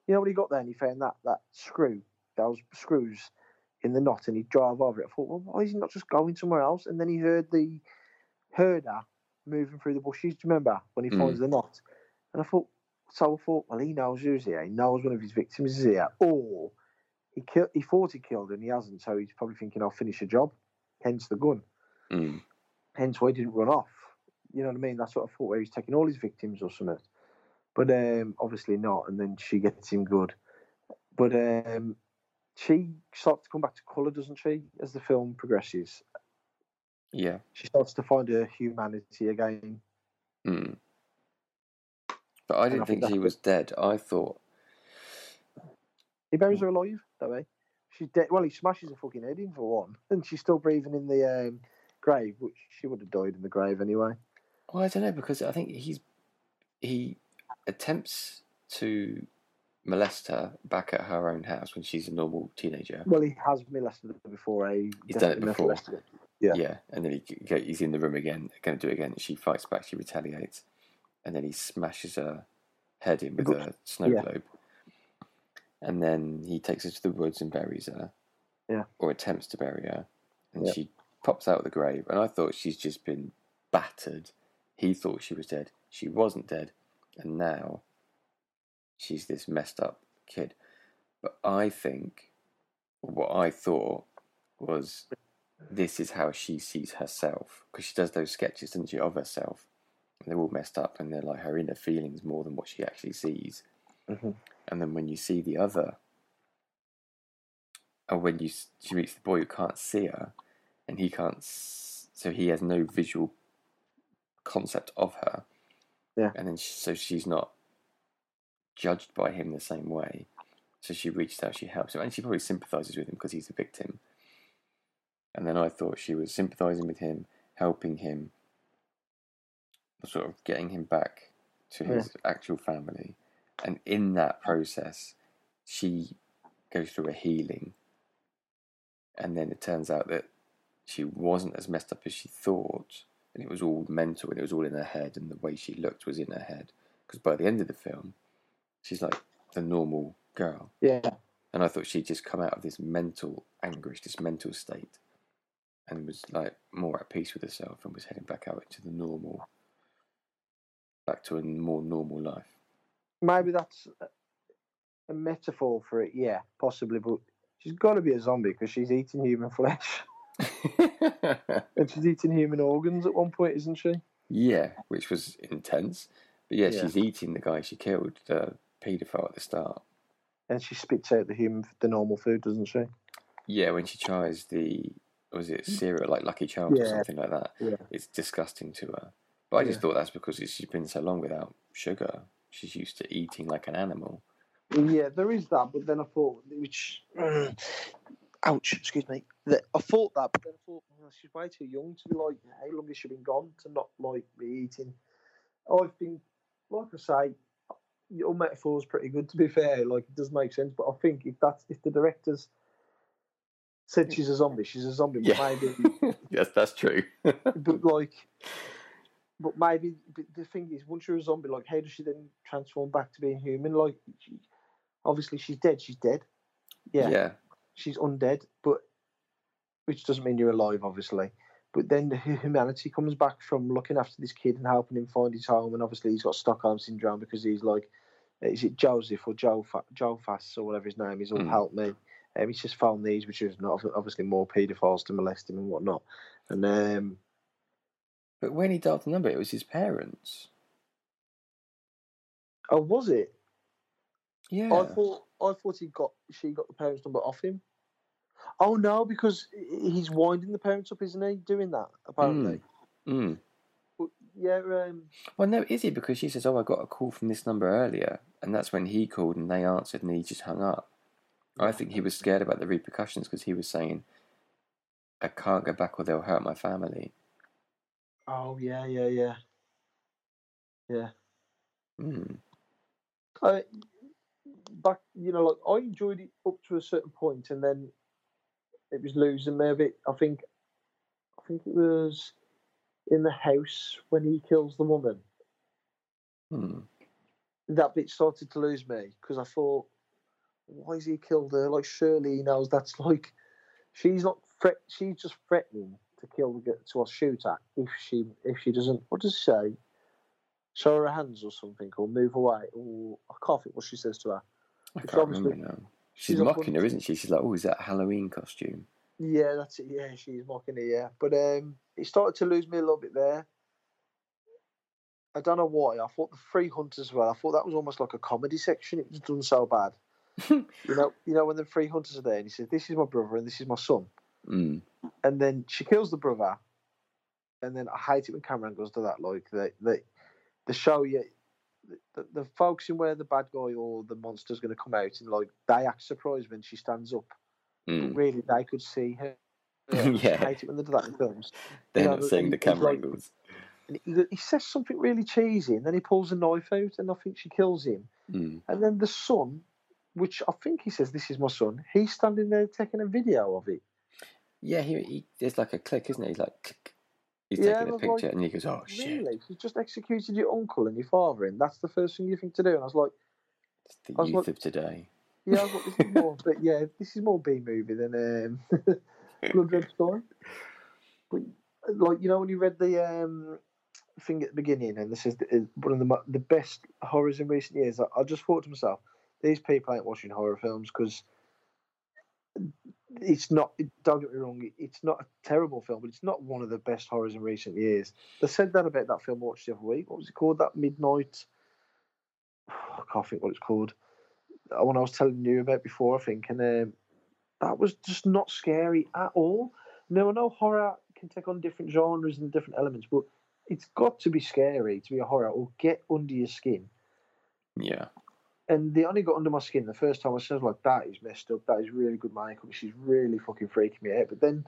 B: You know when he got there and he found that that screw, those screws in the knot, and he drove over it. I thought, well, why is he not just going somewhere else? And then he heard the herder moving through the bushes. Do you remember when he
A: Mm.
B: finds the knot? And I thought, so I thought, well, he knows who's here. He knows one of his victims is here, or he killed. He thought he killed and he hasn't. So he's probably thinking, I'll finish the job. Hence the gun
A: Mm.
B: hence why he didn't run off. You know what I mean? That's what I thought, where he's taking all his victims or something. But um, obviously not, and then she gets him good. But um, she starts to come back to colour, doesn't she, as the film progresses?
A: Yeah.
B: She starts to find her humanity again.
A: Mm. But I
B: I
A: didn't
B: think
A: think she was dead. I thought,
B: He buries her alive, that way. She's dead. Well, he smashes her fucking head in for one, and she's still breathing in the um, grave, which she would have died in the grave anyway.
A: well, I don't know because I think he's he attempts to molest her back at her own house when she's a normal teenager.
B: Well, he has molested her before. Eh?
A: He's done it before.
B: Yeah.
A: Yeah, and then he he's in the room again, going to do it again. She fights back, she retaliates, and then he smashes her head in with a snow
B: Yeah.
A: globe. And then he takes her to the woods and buries her.
B: Yeah.
A: Or attempts to bury her. And
B: Yeah.
A: she pops out of the grave, and I thought she's just been battered. He thought she was dead. She wasn't dead, and now she's this messed up kid. But I think what I thought was this is how she sees herself because she does those sketches, doesn't she, of herself, and they're all messed up, and they're like her inner feelings more than what she actually sees.
B: Mhm.
A: And then when you see the other, and when you she meets the boy who can't see her, and he can't, so he has no visual concept of her.
B: Yeah.
A: And then sh so she's not judged by him the same way. So she reaches out, she helps him, and she probably sympathises with him because he's a victim. And then I thought she was sympathising with him, helping him, sort of getting him back to his actual family. And in that process, she goes through a healing. And then it turns out that she wasn't as messed up as she thought. And it was all mental and it was all in her head. And the way she looked was in her head. Because by the end of the film, she's like the normal girl.
B: Yeah.
A: And I thought she'd just come out of this mental anguish, this mental state, and was like more at peace with herself and was heading back out into the normal, back to a more normal life.
B: Maybe that's a- a metaphor for it. Yeah, possibly, but she's got to be a zombie because she's eating human flesh <laughs> and she's eating human organs at one point, isn't she?
A: yeah, which was intense. But yeah,
B: Yeah.
A: she's eating the guy she killed, the paedophile at the start.
B: And she spits out the human, the normal food, doesn't she?
A: Yeah, when she tries the, was it cereal, like Lucky Charms or something like that,
B: Yeah.
A: it's disgusting to her. But I just
B: Yeah.
A: thought that's because she's been so long without sugar. She's used to eating like an animal.
B: Yeah, there is that, but then I thought, which, <clears throat> ouch, excuse me. That I thought that, but then I thought oh, she's way too young to be like, how long has she been gone to not like be eating? I've been, like I say, your metaphor is pretty good to be fair. Like it does make sense, but I think if that's if the directors said she's a zombie, she's a zombie.
A: Yeah.
B: maybe, <laughs>
A: yes, that's true. <laughs>
B: but like, but maybe but the thing is, once you're a zombie, like, how does she then transform back to being human? Like, she, obviously she's dead. She's dead. Yeah,
A: yeah.
B: she's undead, but which doesn't mean you're alive, obviously. But then the humanity comes back from looking after this kid and helping him find his home, and obviously he's got Stockholm syndrome because he's like, is it Joseph or Joe Fa- Joe Fass or whatever his name is? All
A: Mm.
B: help me. Um, he's just found these, which is not obviously more paedophiles to molest him and whatnot. And um,
A: But when he dialed the number, it was his parents.
B: oh, was it?
A: Yeah.
B: I thought I thought he got she got the parents' number off him. Oh no, because he's winding the parents up, isn't he? Doing that apparently.
A: Mm.
B: But yeah, um,
A: Well, no, is he? Because she says, "Oh, I got a call from this number earlier," and that's when he called and they answered, and he just hung up. I think he was scared about the repercussions because he was saying, "I can't go back, or they'll hurt my family."
B: Oh yeah, yeah, yeah, yeah.
A: Mm.
B: I, back, you know, like I enjoyed it up to a certain point, and then it was losing me a bit. I think, I think it was in the house when he kills the woman.
A: Mm.
B: That bit started to lose me because I thought, why has he killed her? Like surely he knows that's <laughs> like she's not threat. She's just threatening to kill the to shoot at if she if she doesn't. What does she say? Show her hands or something, or move away, or I can't think what she says to her.
A: I can't remember now. She's,
B: she's
A: mocking her, isn't she? She's like, "Oh, is that a Halloween costume?"
B: Yeah, that's it. Yeah, she's mocking her. Yeah, but um, it started to lose me a little bit there. I don't know why. I thought the Free Hunters as well. I thought that was almost like a comedy section. It was done so bad. <laughs> you know, you know when the Free Hunters are there, and he says, "This is my brother and this is my son,"
A: Mm.
B: and then she kills the brother, and then I hate it when Cameron goes to that. Like the the the show, yeah, the, the in where the bad guy or the monster's going to come out, and like they act surprised when she stands up. But
A: Mm.
B: really, they could see her. I <laughs>
A: Yeah.
B: hate it when they do that in films.
A: They're
B: You
A: not
B: the-
A: seeing the camera
B: like-
A: angles.
B: And he, he says something really cheesy, and then he pulls a knife out, and I think she kills him.
A: Mm.
B: And then the son which I think he says this is my son. He's standing there taking a video of it.
A: Yeah, he, he there's like a click, isn't it? He's like, click. He's
B: Yeah,
A: taking a picture,
B: like,
A: and he goes, "Oh shit!"
B: Really? You just executed your uncle and your father, and that's the first thing you think to do. And I was like,
A: It's the youth
B: like-
A: of today.
B: yeah, I was like, this is more, but yeah, this is more B movie than um, <laughs> Blood Red Story. But like you know, when you read the um, thing at the beginning, and this is the, one of the the best horrors in recent years. I, I just thought to myself, these people ain't watching horror films because it's not. Don't get me wrong, it's not a terrible film, but it's not one of the best horrors in recent years. They said that about that film I watched the other week. What was it called? That Midnight. <sighs> I can't think what it's called. One I was telling you about before, I think, and um, that was just not scary at all. Now I know horror can take on different genres and different elements, but it's got to be scary to be a horror or get under your skin.
A: Yeah,
B: And they only got under my skin the first time I said, like, that is messed up. That is really good makeup. She's really fucking freaking me out. But then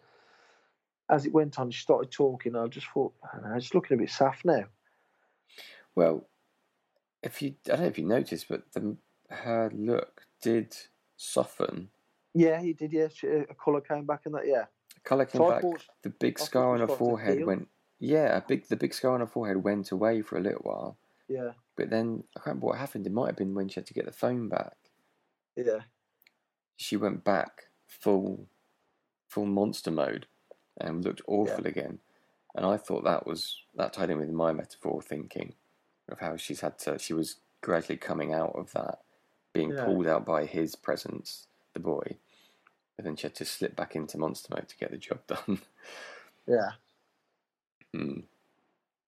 B: as it went on, she started talking. I just thought, I don't know, it's looking a bit saff now.
A: Well, if you, I don't know if you noticed, but the, her look did soften.
B: Yeah, he did. Yeah, she, a colour came back in that. Yeah,
A: Colour came
B: So
A: back.
B: thought-
A: the big scar on her
B: was starting to
A: forehead went. Yeah, a big. The big scar on her forehead went away for a little while,
B: yeah,
A: but then I can't remember what happened. It might have been when she had to get the phone back.
B: yeah,
A: She went back full, full monster mode, and looked awful again. And I thought that was that tied in with my metaphor thinking of how she's had to. She was gradually coming out of that, being
B: Yeah.
A: pulled out by his presence, the boy. But then she had to slip back into monster mode to get the job done.
B: yeah. <laughs>
A: Hmm.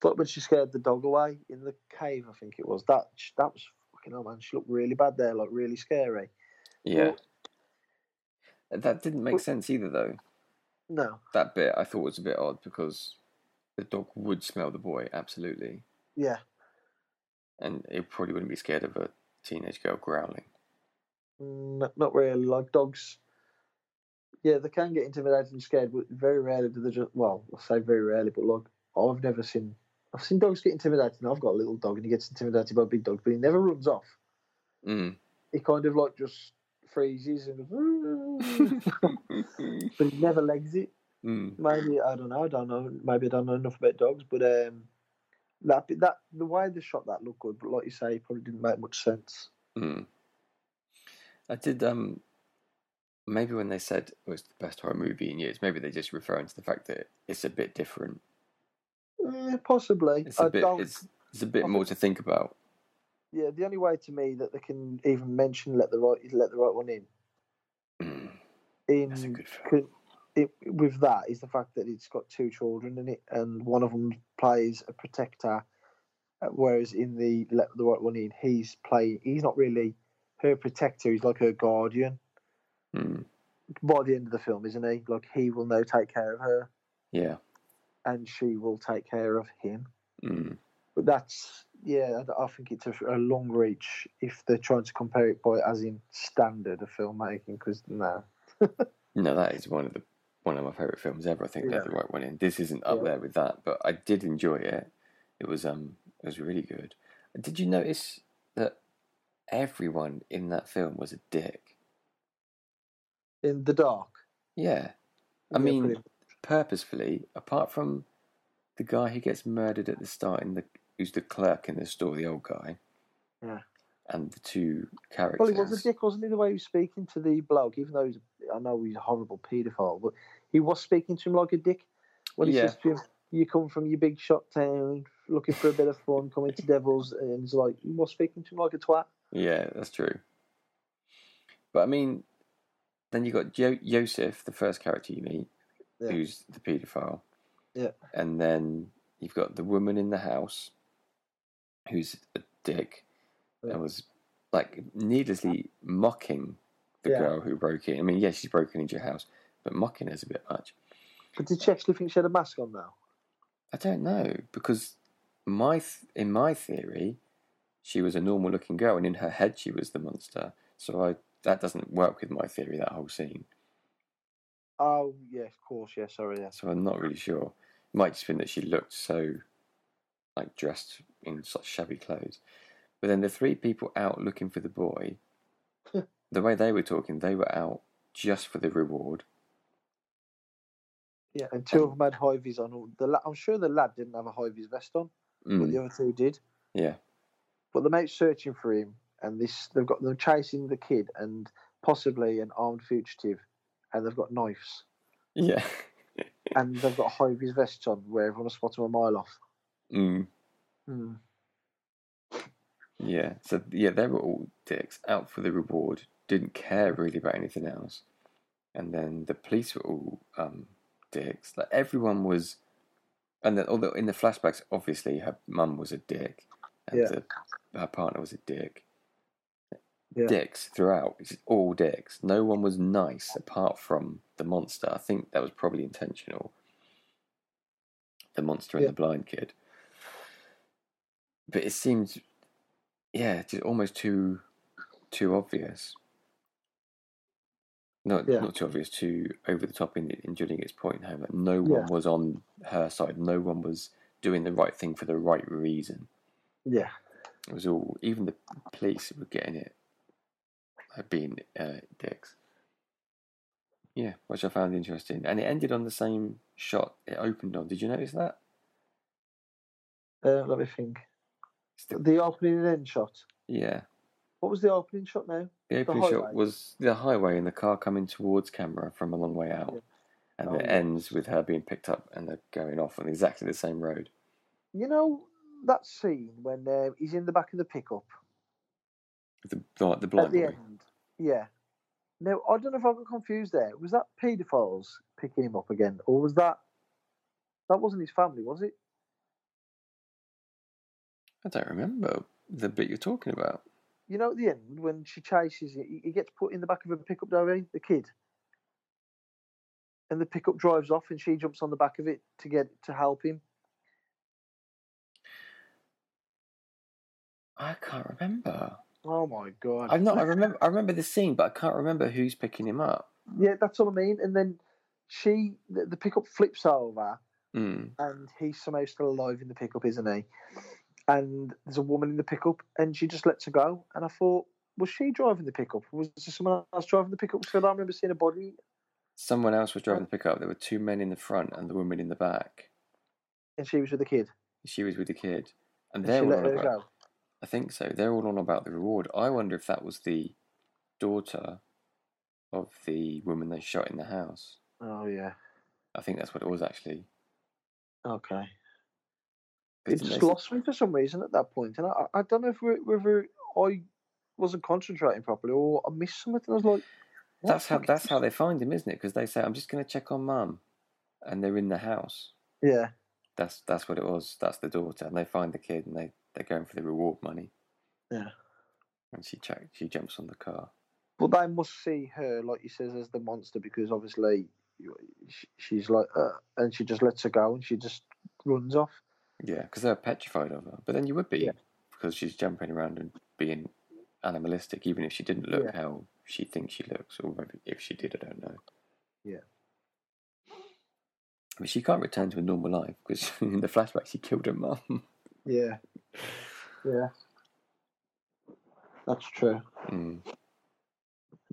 B: But when she scared the dog away in the cave, I think it was that. That was fucking hell, man. She looked really bad there, like really scary.
A: Yeah,
B: Well,
A: that didn't make
B: Well-
A: sense either, though.
B: no,
A: That bit I thought was a bit odd because the dog would smell the boy absolutely,
B: yeah,
A: and it probably wouldn't be scared of a teenage girl growling.
B: Not, not really. Like dogs, yeah, they can get intimidated and scared, but very rarely do they just. Well, I say very rarely, but like I've never seen. I've seen dogs get intimidated. And I've got a little dog, and he gets intimidated by a big dog, but he never runs off.
A: Mm.
B: He kind of like just freezes and <laughs> but he never legs it.
A: mm.
B: Maybe I don't know. I don't know. Maybe I don't know enough about dogs, but um, that that the way they shot that looked good, but like you say, it probably didn't make much sense.
A: Mm. I did. Um, maybe when they said it was the best horror movie in years, maybe they're just referring to the fact that it's a bit different.
B: Eh, possibly.
A: It's a
B: I
A: bit.
B: don't.
A: It's it's a bit
B: I
A: more
B: think-
A: to think about.
B: Yeah, the only way to me that they can even mention let the right let the right one in.
A: Mm.
B: In
A: That's a good film.
B: it, with that is the fact that it's got two children in it, and one of them plays a protector, uh, whereas in the let the right one in, he's playing. He's not really her protector. He's like her guardian.
A: Mm.
B: By the end of the film, isn't he? Like he will now take care of her,
A: Yeah.
B: And she will take care of him.
A: Mm.
B: But that's yeah, I think it's a, a long reach if they're trying to compare it by as in standard of filmmaking. Because no, <laughs>
A: No, that is one of the one of my favorite films ever. I think
B: Yeah.
A: Let the Right One In. This isn't up
B: Yeah.
A: there with that, but I did enjoy it. It was um, it was really good. Did you notice that everyone in that film was a dick?
B: in the dark.
A: Yeah, I
B: yeah,
A: mean, purposefully, apart from the guy who gets murdered at the start, in the who's the clerk in the store, the old guy.
B: Yeah.
A: And the two characters.
B: well, he was a dick, wasn't he? The way he was speaking to the bloke, even though he's, I know he's a horrible paedophile, but he was speaking to him like a dick. When he
A: Yeah.
B: says to him, "You come from your big shot town, looking for a bit of fun, coming to Devils," and he's like, "You was speaking to him like a twat.
A: Yeah, that's true. But I mean, then you got jo- Joseph, the first character you meet,
B: Yeah.
A: who's the paedophile.
B: Yeah.
A: And then you've got the woman in the house, who's a dick,
B: Yeah.
A: and was like needlessly mocking the
B: Yeah.
A: girl who broke in. I mean, yes, she's broken into your house, but mocking is a bit much.
B: But did she actually think she had a mask on now?
A: I don't know because my th- in my theory, she was a normal looking girl, and in her head she was the monster. So I that doesn't work with my theory. That whole scene.
B: Oh yeah, of course, yeah. Sorry, yeah.
A: So I'm not really sure. It might just been that she looked so like dressed in such shabby clothes. But then the three people out looking for the boy, <laughs> the way they were talking, they were out just for the reward.
B: Yeah, and two of them had high vis on. The la- I'm sure the lad didn't have a high vis vest on, but
A: Mm,
B: the other two did.
A: yeah,
B: But they're out searching for him, and this they've got them chasing the kid and possibly an armed fugitive, and they've got knives,
A: yeah. <laughs>
B: and they've got high vis vests on where everyone will spot them a mile off.
A: mm,
B: Hmm.
A: yeah. So yeah, they were all dicks out for the reward. Didn't care really about anything else. And then the police were all um, dicks. Like everyone was, and then although in the flashbacks, obviously her mum was a dick, and
B: Yeah.
A: the, her partner was a dick.
B: Yeah.
A: Dicks throughout. It's all dicks. No one was nice apart from the monster. I think that was probably intentional. The monster and
B: Yeah.
A: the blind kid. But it seems, yeah, just almost too, too obvious. Not
B: Yeah.
A: not too obvious, too over the top in in Juliet's point home that no one was on her side. No one was doing the right thing for the right reason.
B: Yeah,
A: It was all even the police were getting it, uh, being uh, dicks. Yeah, which I found interesting, and it ended on the same shot it opened on. Did you notice that?
B: uh, let me think.
A: The-
B: The opening and end shot.
A: yeah,
B: What was the opening shot now?
A: the opening shot was the highway and the car coming towards camera from a long way out,
B: Yeah.
A: and
B: Oh,
A: it
B: yeah.
A: ends with her being picked up and they're going off on exactly the same road.
B: You know that scene when uh, he's in the back of the pickup
A: The the, the
B: at
A: blind
B: the
A: boy.
B: end. Yeah. Now I don't know if I got confused there. Was that paedophiles picking him up again, or was that that wasn't his family? Was it?
A: I don't remember the bit you're talking about.
B: You know, at the end when she chases, he, he gets put in the back of a pickup, don't? The kid. And the pickup drives off, and she jumps on the back of it to get to help him.
A: I can't remember.
B: Oh my god!
A: I'm not. I remember. I remember the scene, but I can't remember who's picking him up.
B: Yeah, that's what I mean. And then she, the, the pickup flips over,
A: Mm.
B: and he's somehow still alive in the pickup, isn't he? And there's a woman in the pickup, and she just lets her go. And I thought, was she driving the pickup? Was there someone else driving the pickup? Because I remember seeing a body.
A: Someone else was driving the pickup. There were two men in the front and the woman in the back.
B: And she was with the kid.
A: She was with the kid, and
B: And
A: they're
B: she let
A: on
B: her
A: about.
B: go.
A: I think so. They're all on about the reward. I wonder if that was the daughter of the woman they shot in the house.
B: Oh yeah.
A: I think that's what it was actually.
B: Okay. It just lost me for some reason at that point, and I, I don't know if we- whether I wasn't concentrating properly or I missed something. I was like,
A: That's how. That's how they find him, isn't it? Because they say, "I'm just going to check on mum," and they're in the house.
B: Yeah,
A: That's that's what it was. That's the daughter, and they find the kid, and they they're going for the reward money.
B: Yeah.
A: And she check, she jumps on the car.
B: but they must see her, like he says, as the monster because obviously she's like, uh, and she just lets her go and she just runs off.
A: Yeah, because they're petrified of her. But then you would be
B: Yeah.
A: because she's jumping around and being animalistic, even if she didn't look
B: Yeah.
A: how she thinks she looks, or maybe if she did, I don't know.
B: Yeah.
A: But she can't return to a normal life because <laughs> in the flashback she killed her mum.
B: Yeah, yeah, that's true.
A: Mm.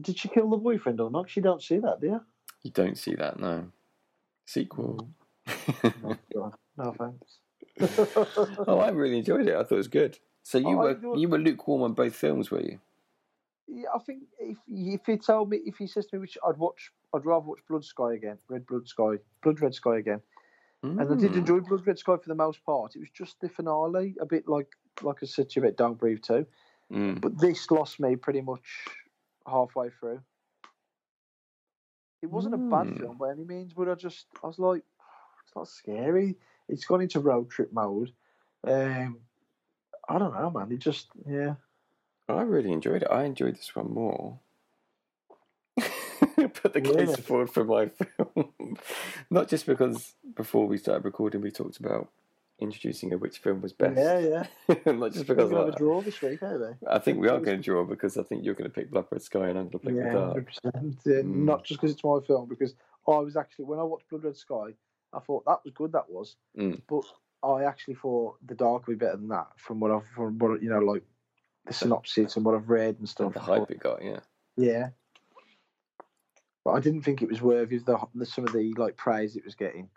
B: Did she kill the boyfriend or not? She don't see that, do you?
A: You don't see that, no. Sequel.
B: Oh. <laughs> No thanks. <laughs>
A: oh, I really enjoyed it. I thought it was good. So you
B: Oh,
A: were
B: enjoyed-
A: you were lukewarm on both films, were you?
B: Yeah, I think if if he told me if he says to me which I'd watch, I'd rather watch Blood Sky again, Red Blood Sky, Blood Red Sky again. And I did
A: Mm.
B: enjoy Blood Red Sky for the most part. It was just the finale, a bit like like I said to you about Don't Breathe too.
A: Mm.
B: But this lost me pretty much halfway through. It wasn't a bad
A: Mm.
B: film by any means, but I just I was like, it's not scary. It's gone into road trip mode. Um, I don't know, man. It just yeah.
A: I really enjoyed it. I enjoyed this one more. Put the case
B: Really?
A: forward for my film. <laughs> Not just because before we started recording we talked about introducing a which film was best.
B: Yeah, yeah. <laughs>
A: Not just because
B: We're
A: because
B: gonna have
A: I,
B: a draw this week, aren't they?
A: I think we are going to draw because I think you're going to pick Blood Red Sky and I'm going to pick
B: Yeah,
A: The Dark.
B: Yeah,
A: Mm.
B: Not just because it's my film, because I was actually when I watched Blood Red Sky, I thought that was good. That was,
A: Mm.
B: but I actually thought The Dark would be better than that from what I've from what you know like the synopsis and what I've read and stuff.
A: The
B: I
A: hype it got, yeah.
B: Yeah. But I didn't think it was worthy of the, the some of the like praise it was getting.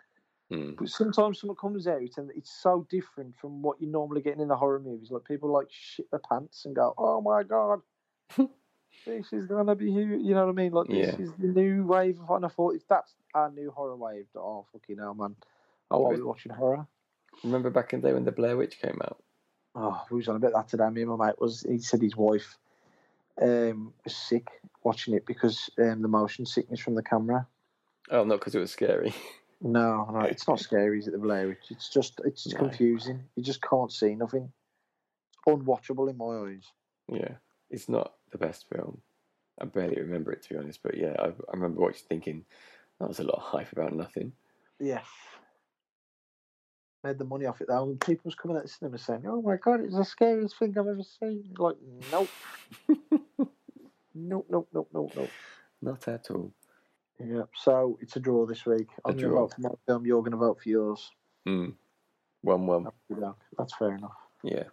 A: Mm.
B: But sometimes someone comes out and it's so different from what you're normally getting in the horror movies. Like people like shit their pants and go, "Oh my god, <laughs> this is gonna be who," you know what I mean? Like this
A: Yeah.
B: is the new wave of. And I thought if that's our new horror wave, oh fucking hell, man! Oh, I'll be watching horror.
A: Remember back in the day when the Blair Witch came out?
B: Oh, we was on about that today. Me and my mate was. He said his wife um, was sick watching it because um, the motion sickness from the camera.
A: Oh, not because it was scary.
B: No, no, it's not scary, is it? The Blair Witch. It's just, it's
A: No.
B: confusing. You just can't see nothing. It's unwatchable in my eyes.
A: yeah, it's not the best film. I barely remember it to be honest, but yeah, I, I remember watching thinking that was a lot of hype about nothing.
B: Yeah. Made the money off it though, and people was coming at the cinema saying, "Oh my god, it's the scariest thing I've ever seen." Like, nope, <laughs> nope, nope, nope, nope, nope.
A: Not at all.
B: Yeah. So it's a draw this week. I'm going to vote for my film. You're going to vote for yours.
A: Mm. One one.
B: That's fair enough.
A: Yeah.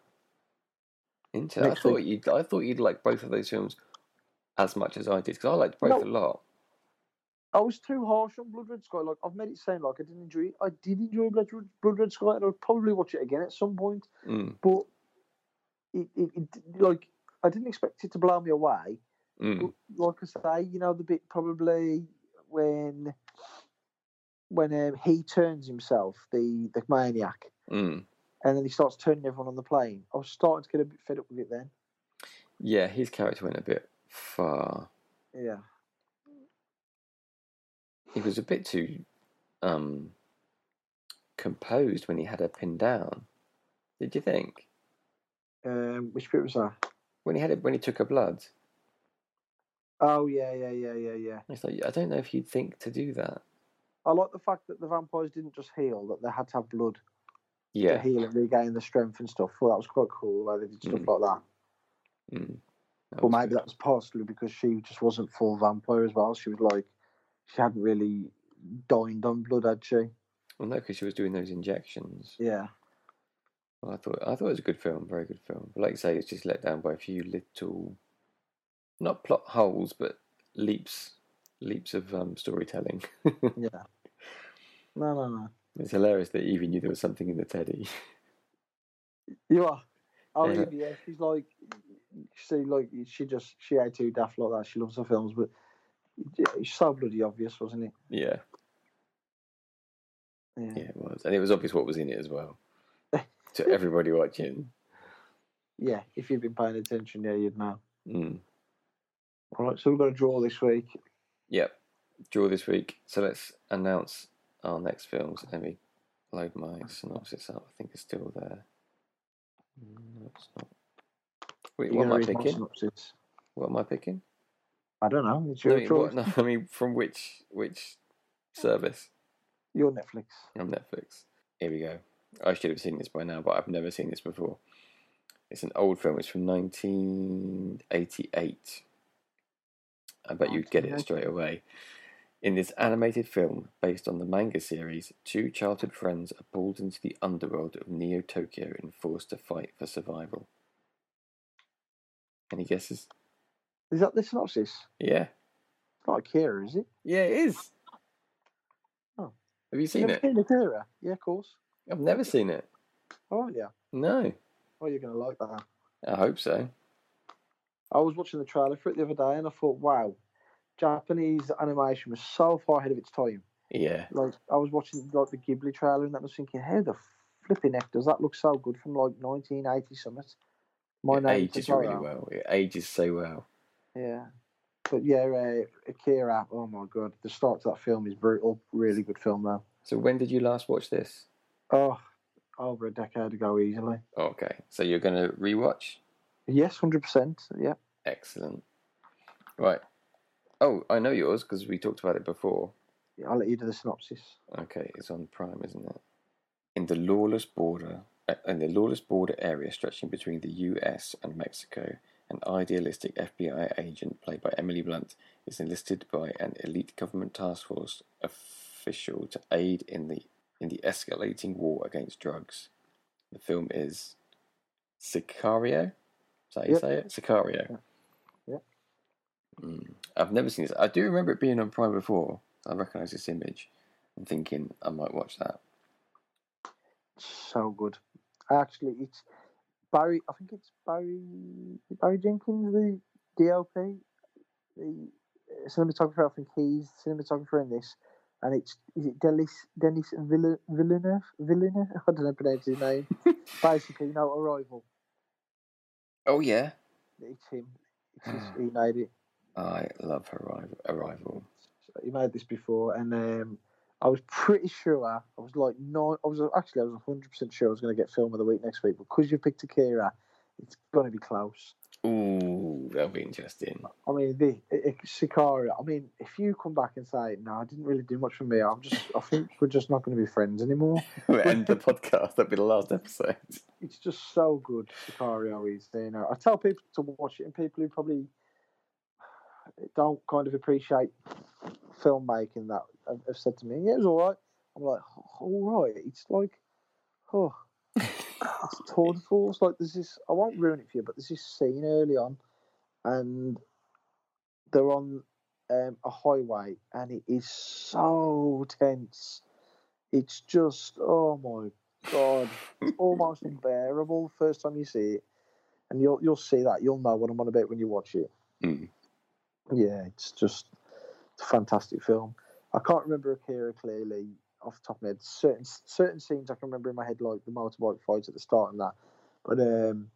A: Inter- I thought
B: week.
A: you'd. I thought you'd like both of those films as much as I did because I liked both
B: No.
A: a lot.
B: I was too harsh on Blood Red Sky. Like I've made it sound like I didn't enjoy it. I did enjoy Blood Red, Blood Red Sky, and I'll probably watch it again at some point.
A: Mm.
B: But it, it, it like I didn't expect it to blow me away.
A: Mm.
B: But like I say, you know, the bit probably when when um, he turns himself, the the maniac,
A: Mm.
B: and then he starts turning everyone on the plane. I was starting to get a bit fed up with it then.
A: Yeah, his character went a bit far.
B: Yeah.
A: He was a bit too um composed when he had her pinned down. Did you think?
B: Um, which bit was that?
A: When he had it when he took her blood?
B: Oh yeah, yeah, yeah, yeah, yeah.
A: It's like I don't know if you'd think to do that.
B: I like the fact that the vampires didn't just heal; that they had to have blood to heal and regain the strength and stuff. Well, that was quite cool the way they did stuff
A: Mm.
B: like that.
A: Mm. That
B: But maybe
A: good.
B: that was partially because she just wasn't full vampire as well. She was like, she hadn't really dined on blood, had she?
A: Well, no, because she was doing those injections.
B: Yeah.
A: Well, I thought I thought it was a good film, very good film. But like I say, it's just let down by a few little, not plot holes, but leaps, leaps of um, storytelling. <laughs>
B: Yeah. No, no, no.
A: it's hilarious that Evie knew there was something in the teddy.
B: You are. Oh,
A: Yeah.
B: yeah. yeah. She's like, see, like she just she had too daft like that. She loves her films, but it's so bloody obvious, wasn't it?
A: yeah,
B: Yeah.
A: yeah, it was, and it was obvious what was in it as well <laughs> to everybody watching.
B: Yeah. If you've been paying attention, yeah, you'd know.
A: Mm.
B: All right. So we've got a draw this week.
A: Yep, draw this week. So let's announce our next films. Let me load my synopsis up. I think it's still there. No, it's not. Wait, what am I
B: gonna read my
A: picking? What am I picking?
B: I don't know. It's your
A: I mean,
B: choice.
A: what, no, I mean, from which which service?
B: Your Netflix.
A: On Netflix. Here we go. I should have seen this by now, but I've never seen this before. It's an old film. It's from 1988. I bet you'd get it straight away. In this animated film, based on the manga series, two childhood friends are pulled into the underworld of Neo Tokyo and forced to fight for survival. Any guesses?
B: Is that the synopsis?
A: Yeah.
B: It's not Akira, is it?
A: Yeah, it is.
B: Oh.
A: Have you seen
B: Never
A: it?
B: seen Akira? Yeah, of course.
A: I've never seen it.
B: Oh yeah.
A: No.
B: Oh, you're gonna like that.
A: I hope so.
B: I was watching the trailer for it the other day, and I thought, wow, Japanese animation was so far ahead of its time.
A: Yeah.
B: Like I was watching like the Ghibli trailer, and I was thinking, how the flipping heck does that look so good from like 1980 something? My
A: it
B: name
A: ages really well. It ages so well.
B: Yeah. But yeah, uh, Akira. Oh my god, the start to that film is brutal. Really good film though.
A: So when did you last watch this?
B: Oh, over a decade ago easily.
A: Okay, so you're going to rewatch.
B: Yes, hundred percent. Yeah.
A: Excellent. Right. Oh, I know yours because we talked about it before.
B: Yeah, I'll let you do the synopsis.
A: Okay, it's on Prime, isn't it? In the lawless border, uh, in the lawless border area stretching between the U.S. and Mexico, an idealistic FBI agent played by Emily Blunt is enlisted by an elite government task force official to aid in the in the escalating war against drugs. The film is Sicario. Is that how you
B: Yep.
A: say it? Sicario.
B: Yep.
A: Mm. I've never seen this. I do remember it being on Prime before. I recognise this image. I'm thinking I might watch that.
B: So good. Actually, it's Barry. I think it's Barry Barry Jenkins, the DLP, the cinematographer. I think he's the cinematographer in this, and it's is it Denis Denis Villeneuve Villeneuve Villeneuve. <laughs> I don't know pronounce his name. <laughs> Basically, you know, Arrival.
A: Oh yeah,
B: It's him. It's his, <sighs> he made it.
A: I love Arrival. Arrival.
B: So he made this before, and um, I was pretty sure. I was like, no, I was actually I was hundred percent sure I was going to get film of the week next week. But because you picked Akira, it's going to be close.
A: Ooh, that'll be interesting.
B: I mean, the it, Sicario. I mean, if you come back and say, "No, I didn't really do much for me," I'm just, I think we're just not going to be friends anymore. <laughs>
A: We'll end the podcast. That'll be the last episode.
B: It's just so good. Sicario is. You know, I tell people to watch it, and people who probably don't kind of appreciate filmmaking that have, said to me, "Yeah, it was all right." I'm like, "All right." It's like, oh, <laughs> it's tour de force. Like there's this. I won't ruin it for you, but there's this scene early on, and they're on um, a highway, and it is so tense. It's just, oh my god, it's <laughs> almost unbearable. First time you see it, and you'll you'll see that. You'll know what I'm on about when you watch it.
A: Mm.
B: Yeah, it's just it's a fantastic film. I can't remember Akira clearly off the top of my head. Certain certain scenes I can remember in my head, like the motorbike fights at the start and that, but um,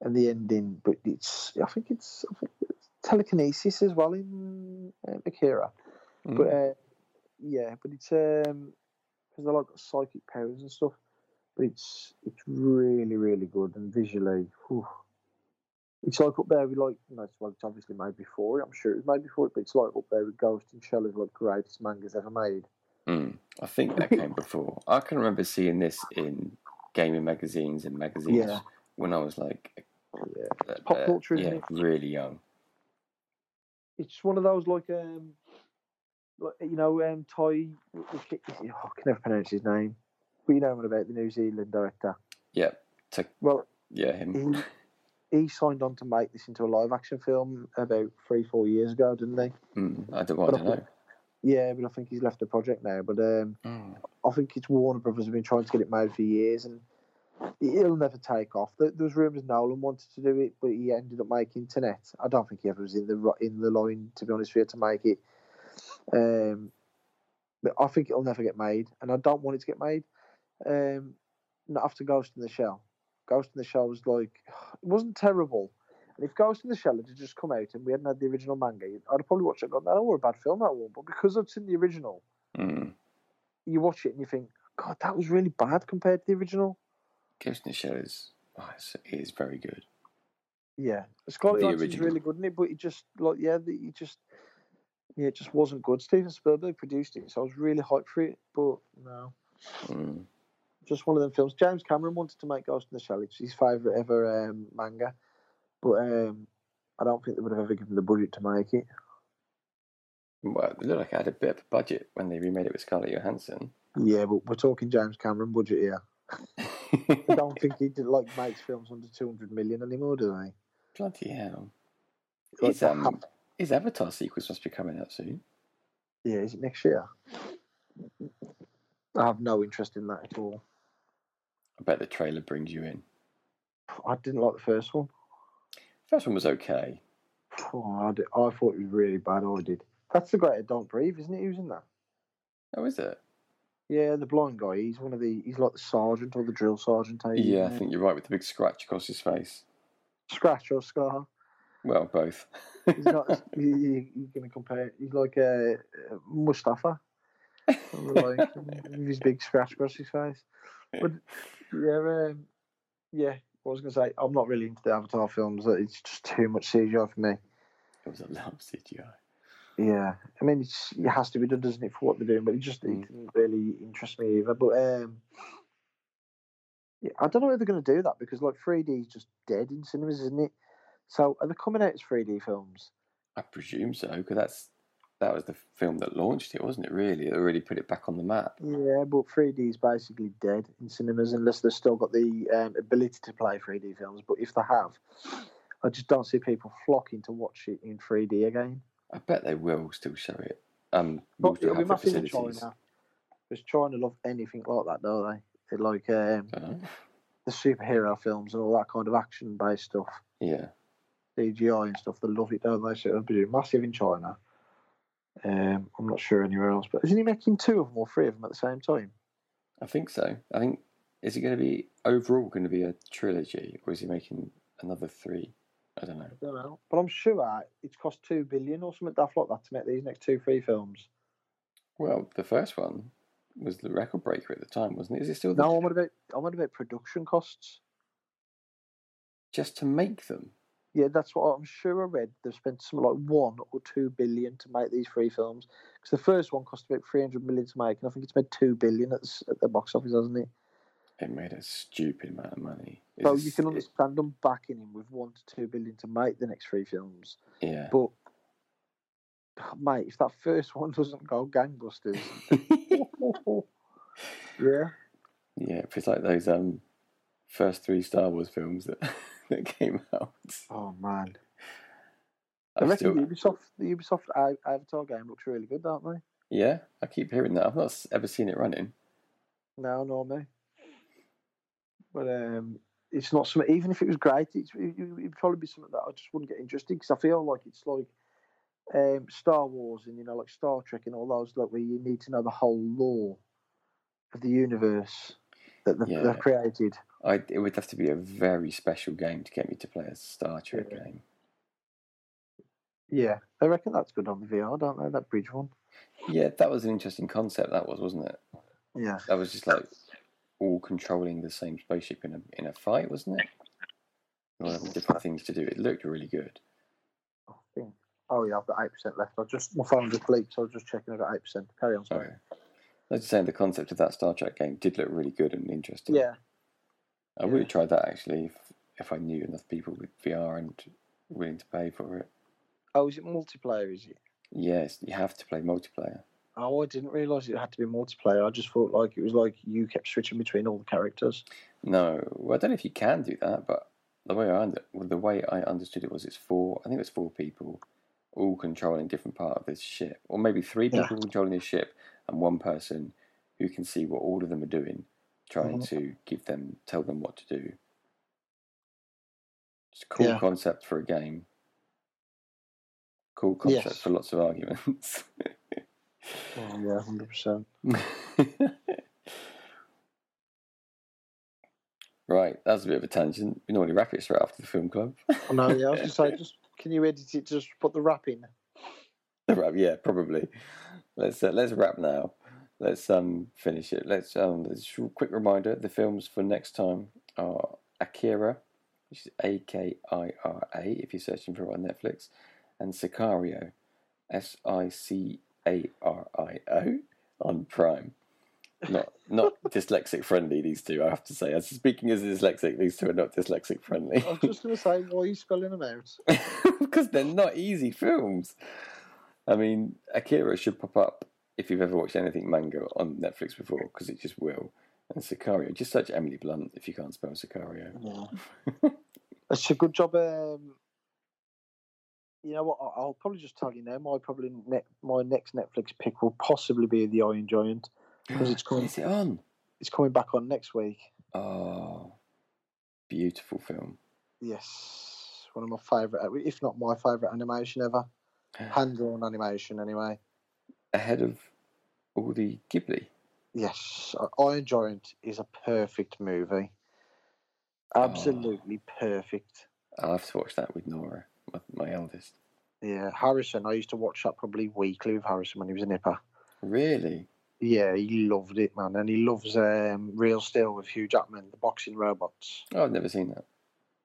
B: and the ending. But it's I think it's, I think it's telekinesis as well in um, Akira.
A: Mm.
B: But uh, yeah, but it's um because they're like got psychic powers and stuff. But it's it's really really good and visually, whew, it's like up there with like you know, it's, well, it's obviously made before it. I'm sure it was made before it, but it's like up there with Ghost in Shell as like greatest mangas ever made.
A: Mm. I think that came before. I can remember seeing this in gaming magazines and magazines
B: Yeah.
A: when I was like,
B: Yeah,
A: uh,
B: pop
A: uh,
B: culture, isn't
A: yeah, really young.
B: it's one of those like um, like you know um, Toy. Oh, I can never pronounce his name, but you know what about the New Zealand director.
A: Yeah, to,
B: Well,
A: yeah, him.
B: He signed on to make this into a live action film about three four years ago, didn't he?
A: Mm, I don't, I
B: But I
A: don't know.
B: Yeah, but I think he's left the project now. But um,
A: Mm.
B: I think it's Warner Brothers have been trying to get it made for years, and it'll never take off. There, there was rumours Nolan wanted to do it, but he ended up making Tenet. I don't think he ever was in the in the line, to be honest, with you, to make it. Um, but I think it'll never get made, and I don't want it to get made. Um, not after Ghost in the Shell. Ghost in the Shell was like <sighs> it wasn't terrible. And if Ghost in the Shell had just come out and we hadn't had the original manga, I'd have probably watched it and gone, "That was a bad film, that one." But because I've seen the original,
A: Mm.
B: you watch it and you think, God, that was really bad compared to the original.
A: Ghost in the Shell is, oh, it is very good.
B: Yeah,
A: The original.
B: really good in it, but it just like yeah, the, it just yeah, it just wasn't good. Steven Spielberg produced it, so I was really hyped for it, but no,
A: Mm.
B: Just one of them films. James Cameron wanted to make Ghost in the Shell. It's his favourite ever um, manga, but um, I don't think they would have ever given the budget to make it.
A: Well, it looked like it had a bit of a budget when they remade it with Scarlett Johansson.
B: Yeah, but we're talking James Cameron budget here. <laughs> I don't think he did, like makes films under two hundred million anymore, do they?
A: Bloody hell.
B: Like
A: His, um,
B: hap-
A: his Avatar sequence must be coming out soon.
B: Yeah, is it next year? I have no interest in that at all.
A: I bet the trailer brings you in.
B: I didn't like the first one.
A: First one was okay.
B: Oh, I, did, I thought it was really bad. I did. That's the great Don't Breathe, isn't it? Who's in that?
A: Oh, is it?
B: Yeah, the blind guy. He's one of the. He's like the sergeant or the drill sergeant. eh?
A: Yeah, I think you're right with the big scratch across his face.
B: Scratch or scar.
A: Well, both.
B: He's not. <laughs> you, you, you're going to compare. He's like a uh, Mustafa. <laughs> like, with his big scratch across his face. But yeah, um, yeah. I was going to say, I'm not really into the Avatar films. It's just too much CGI for me.
A: It was a lot of CGI.
B: Yeah, I mean, it's, it has to be done, doesn't it, for what they're doing? But it just
A: Mm.
B: it didn't really interest me either. But um, yeah, I don't know if they're going to do that because like 3D is just dead in cinemas, isn't it? So are they coming out as 3D films?
A: I presume so, because that's that was the film that launched it, wasn't it? Really, it really put it back on the map.
B: Yeah, but 3D is basically dead in cinemas unless they've still got the um, ability to play 3D films. But if they have, I just don't see people flocking to watch it in 3D again.
A: I bet they will still show it. Um,
B: But
A: we'll still
B: it'll be massive in. China. Because China love anything like that, don't they? They like um,
A: Dunno.
B: the superhero films and all that kind of action based stuff,
A: Yeah,
B: CGI and stuff. They love it, don't they? So it'll be massive in China. Um, I'm not sure anywhere else, but isn't he making two of them or three of them at the same time?
A: I think so. I think is it going to be overall going to be a trilogy, or is he making another three? I don't know.
B: I don't know, but I'm sure it's cost two billion or something daft like that to make these next two, three films.
A: Well, the first one was the record breaker at the time, wasn't it? Is it still the,
B: No, I'm on about I'm on about production costs.
A: just to make them?
B: Yeah, that's what I'm sure I read. They've spent something like one or two billion to make these three films. Because the first one cost about 300 million to make, and I think it's made two billion at, the- at the box office, hasn't it?
A: It made a stupid amount of money.
B: So you can understand them backing him with one to two billion to make the next three films.
A: Yeah.
B: But, mate, if that first one <laughs> doesn't go gangbusters, <laughs> yeah,
A: yeah, it's like those um first three Star Wars films that <laughs> <laughs> that came out.
B: oh man. I reckon
A: still,
B: the Ubisoft, the Ubisoft Avatar game looks really good, don't they?
A: yeah, I keep hearing that. I've not ever seen it running.
B: No, nor me. But um, it's not something. Even if it was great, it's, it, it'd probably be something that I just wouldn't get interested because I feel like it's like um, Star Wars and you know, like Star Trek and all those, like where you need to know the whole lore of the universe that they've,
A: Yeah.
B: they've created.
A: I it would have to be a very special game to get me to play a Star Trek
B: Yeah.
A: game.
B: Yeah, I reckon that's good on the VR, don't they? That bridge one.
A: Yeah, that was an interesting concept. That was, wasn't it?
B: Yeah,
A: That was just like all controlling the same spaceship in a in a fight, wasn't it? All having different things to do. It looked really good.
B: I think. Oh yeah, I've got eight percent left. I just my phone just leaked, so I was just checking. I got eight percent. Carry on, sorry.
A: I was just saying the concept of that Star Trek game did look really good and interesting.
B: Yeah,
A: I would have tried that actually if, if I knew enough people with VR and willing to pay for it.
B: Oh, is it multiplayer? Is it?
A: Yes, you have to play multiplayer.
B: Oh, I didn't realise it had to be multiplayer. I just thought like it was like you kept switching between all the characters.
A: No, well, I don't know if you can do that, but the way I under, well, the way I understood it was it's four. I think it was four people, all controlling different part of this ship, or maybe three
B: Yeah.
A: people controlling this ship, and one person who can see what all of them are doing, trying
B: Mhm.
A: to give them, tell them what to do. It's a cool
B: Yeah.
A: concept for a game. Cool concept
B: Yes.
A: for lots of arguments.
B: Oh yeah, hundred percent. <laughs>
A: right, that was a bit of a tangent. We normally wrap it straight after the film club.
B: I know. Yeah, I was just say, <laughs> just can you edit it? Just put the wrap in.
A: Right, yeah, probably. Let's uh, let's wrap now. Let's um finish it. Let's um just a quick reminder: the films for next time are Akira, which is A K I R A if you're searching for it on Netflix, and Sicario, S I C A R I O on Prime. Not not <laughs> dyslexic friendly. These two, I have to say. As speaking as a dyslexic, these two are not dyslexic friendly
B: I was just going to say, why are you spelling them out? <laughs>
A: because they're not easy films. I mean, Akira should pop up if you've ever watched anything manga on Netflix before, because it just will. And Sicario, just search Emily Blunt if you can't spell Sicario.
B: Yeah. <laughs> It's a good job. Um, you know what? I'll probably just tell you now. My probably ne- my next Netflix pick will possibly be The Iron Giant because it's <gasps> coming.
A: Is it on?
B: It's coming back on next week.
A: Oh, beautiful film.
B: Yes, one of my favourite, if not my favourite animation ever. <gasps> Hand drawn animation, anyway.
A: Ahead of the Ghibli.
B: Yes, I- Iron Giant is a perfect movie. Absolutely perfect.
A: I'll have to watch that with Nora, my, my eldest.
B: Yeah, Harrison. I used to watch that probably weekly with Harrison when he was a nipper.
A: Really?
B: Yeah, he loved it, man, and he loves um, Real Steel with Hugh Jackman, the boxing robots.
A: Oh, I've never seen that.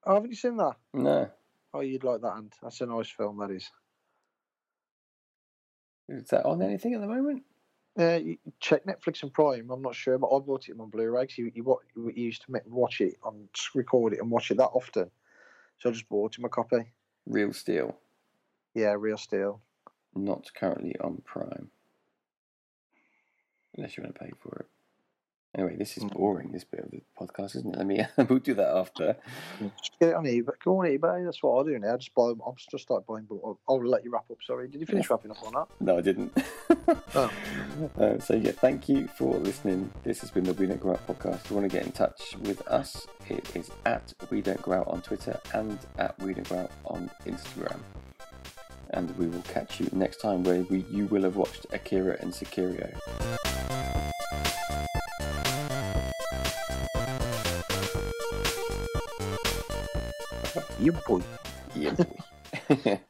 B: Oh, haven't you seen that?
A: No.
B: Oh, you'd like that, and that's a nice film. That is.
A: Is that on anything at the moment?
B: Uh, check Netflix and Prime. I'm not sure, but I bought it on Blu-ray. 'cause He, he, wa- he used to make, watch it on record it and watch it that often, so I just bought him a copy.
A: Real Steel.
B: Yeah, Real Steel.
A: Not currently on Prime. Unless you want to pay for it. Anyway, this is boring. This bit of the podcast, isn't it? Let me. <laughs> we'll do that after.
B: Just get it on eBay. Go on eBay. That's what I do now. I Just buy. I'm just start buying. But I'll, I'll let you wrap up. Sorry. Did you finish wrapping up on that?
A: No, I didn't. <laughs>
B: Oh.
A: Uh, so yeah, thank you for listening. This has been the We Don't Go Out podcast. If you want to get in touch with us, it is at We Don't Go Out on Twitter and at We Don't Go Out on Instagram. And we will catch you next time where we, you will have watched Akira and Sicario.
B: You boy.
A: Yeah, boy.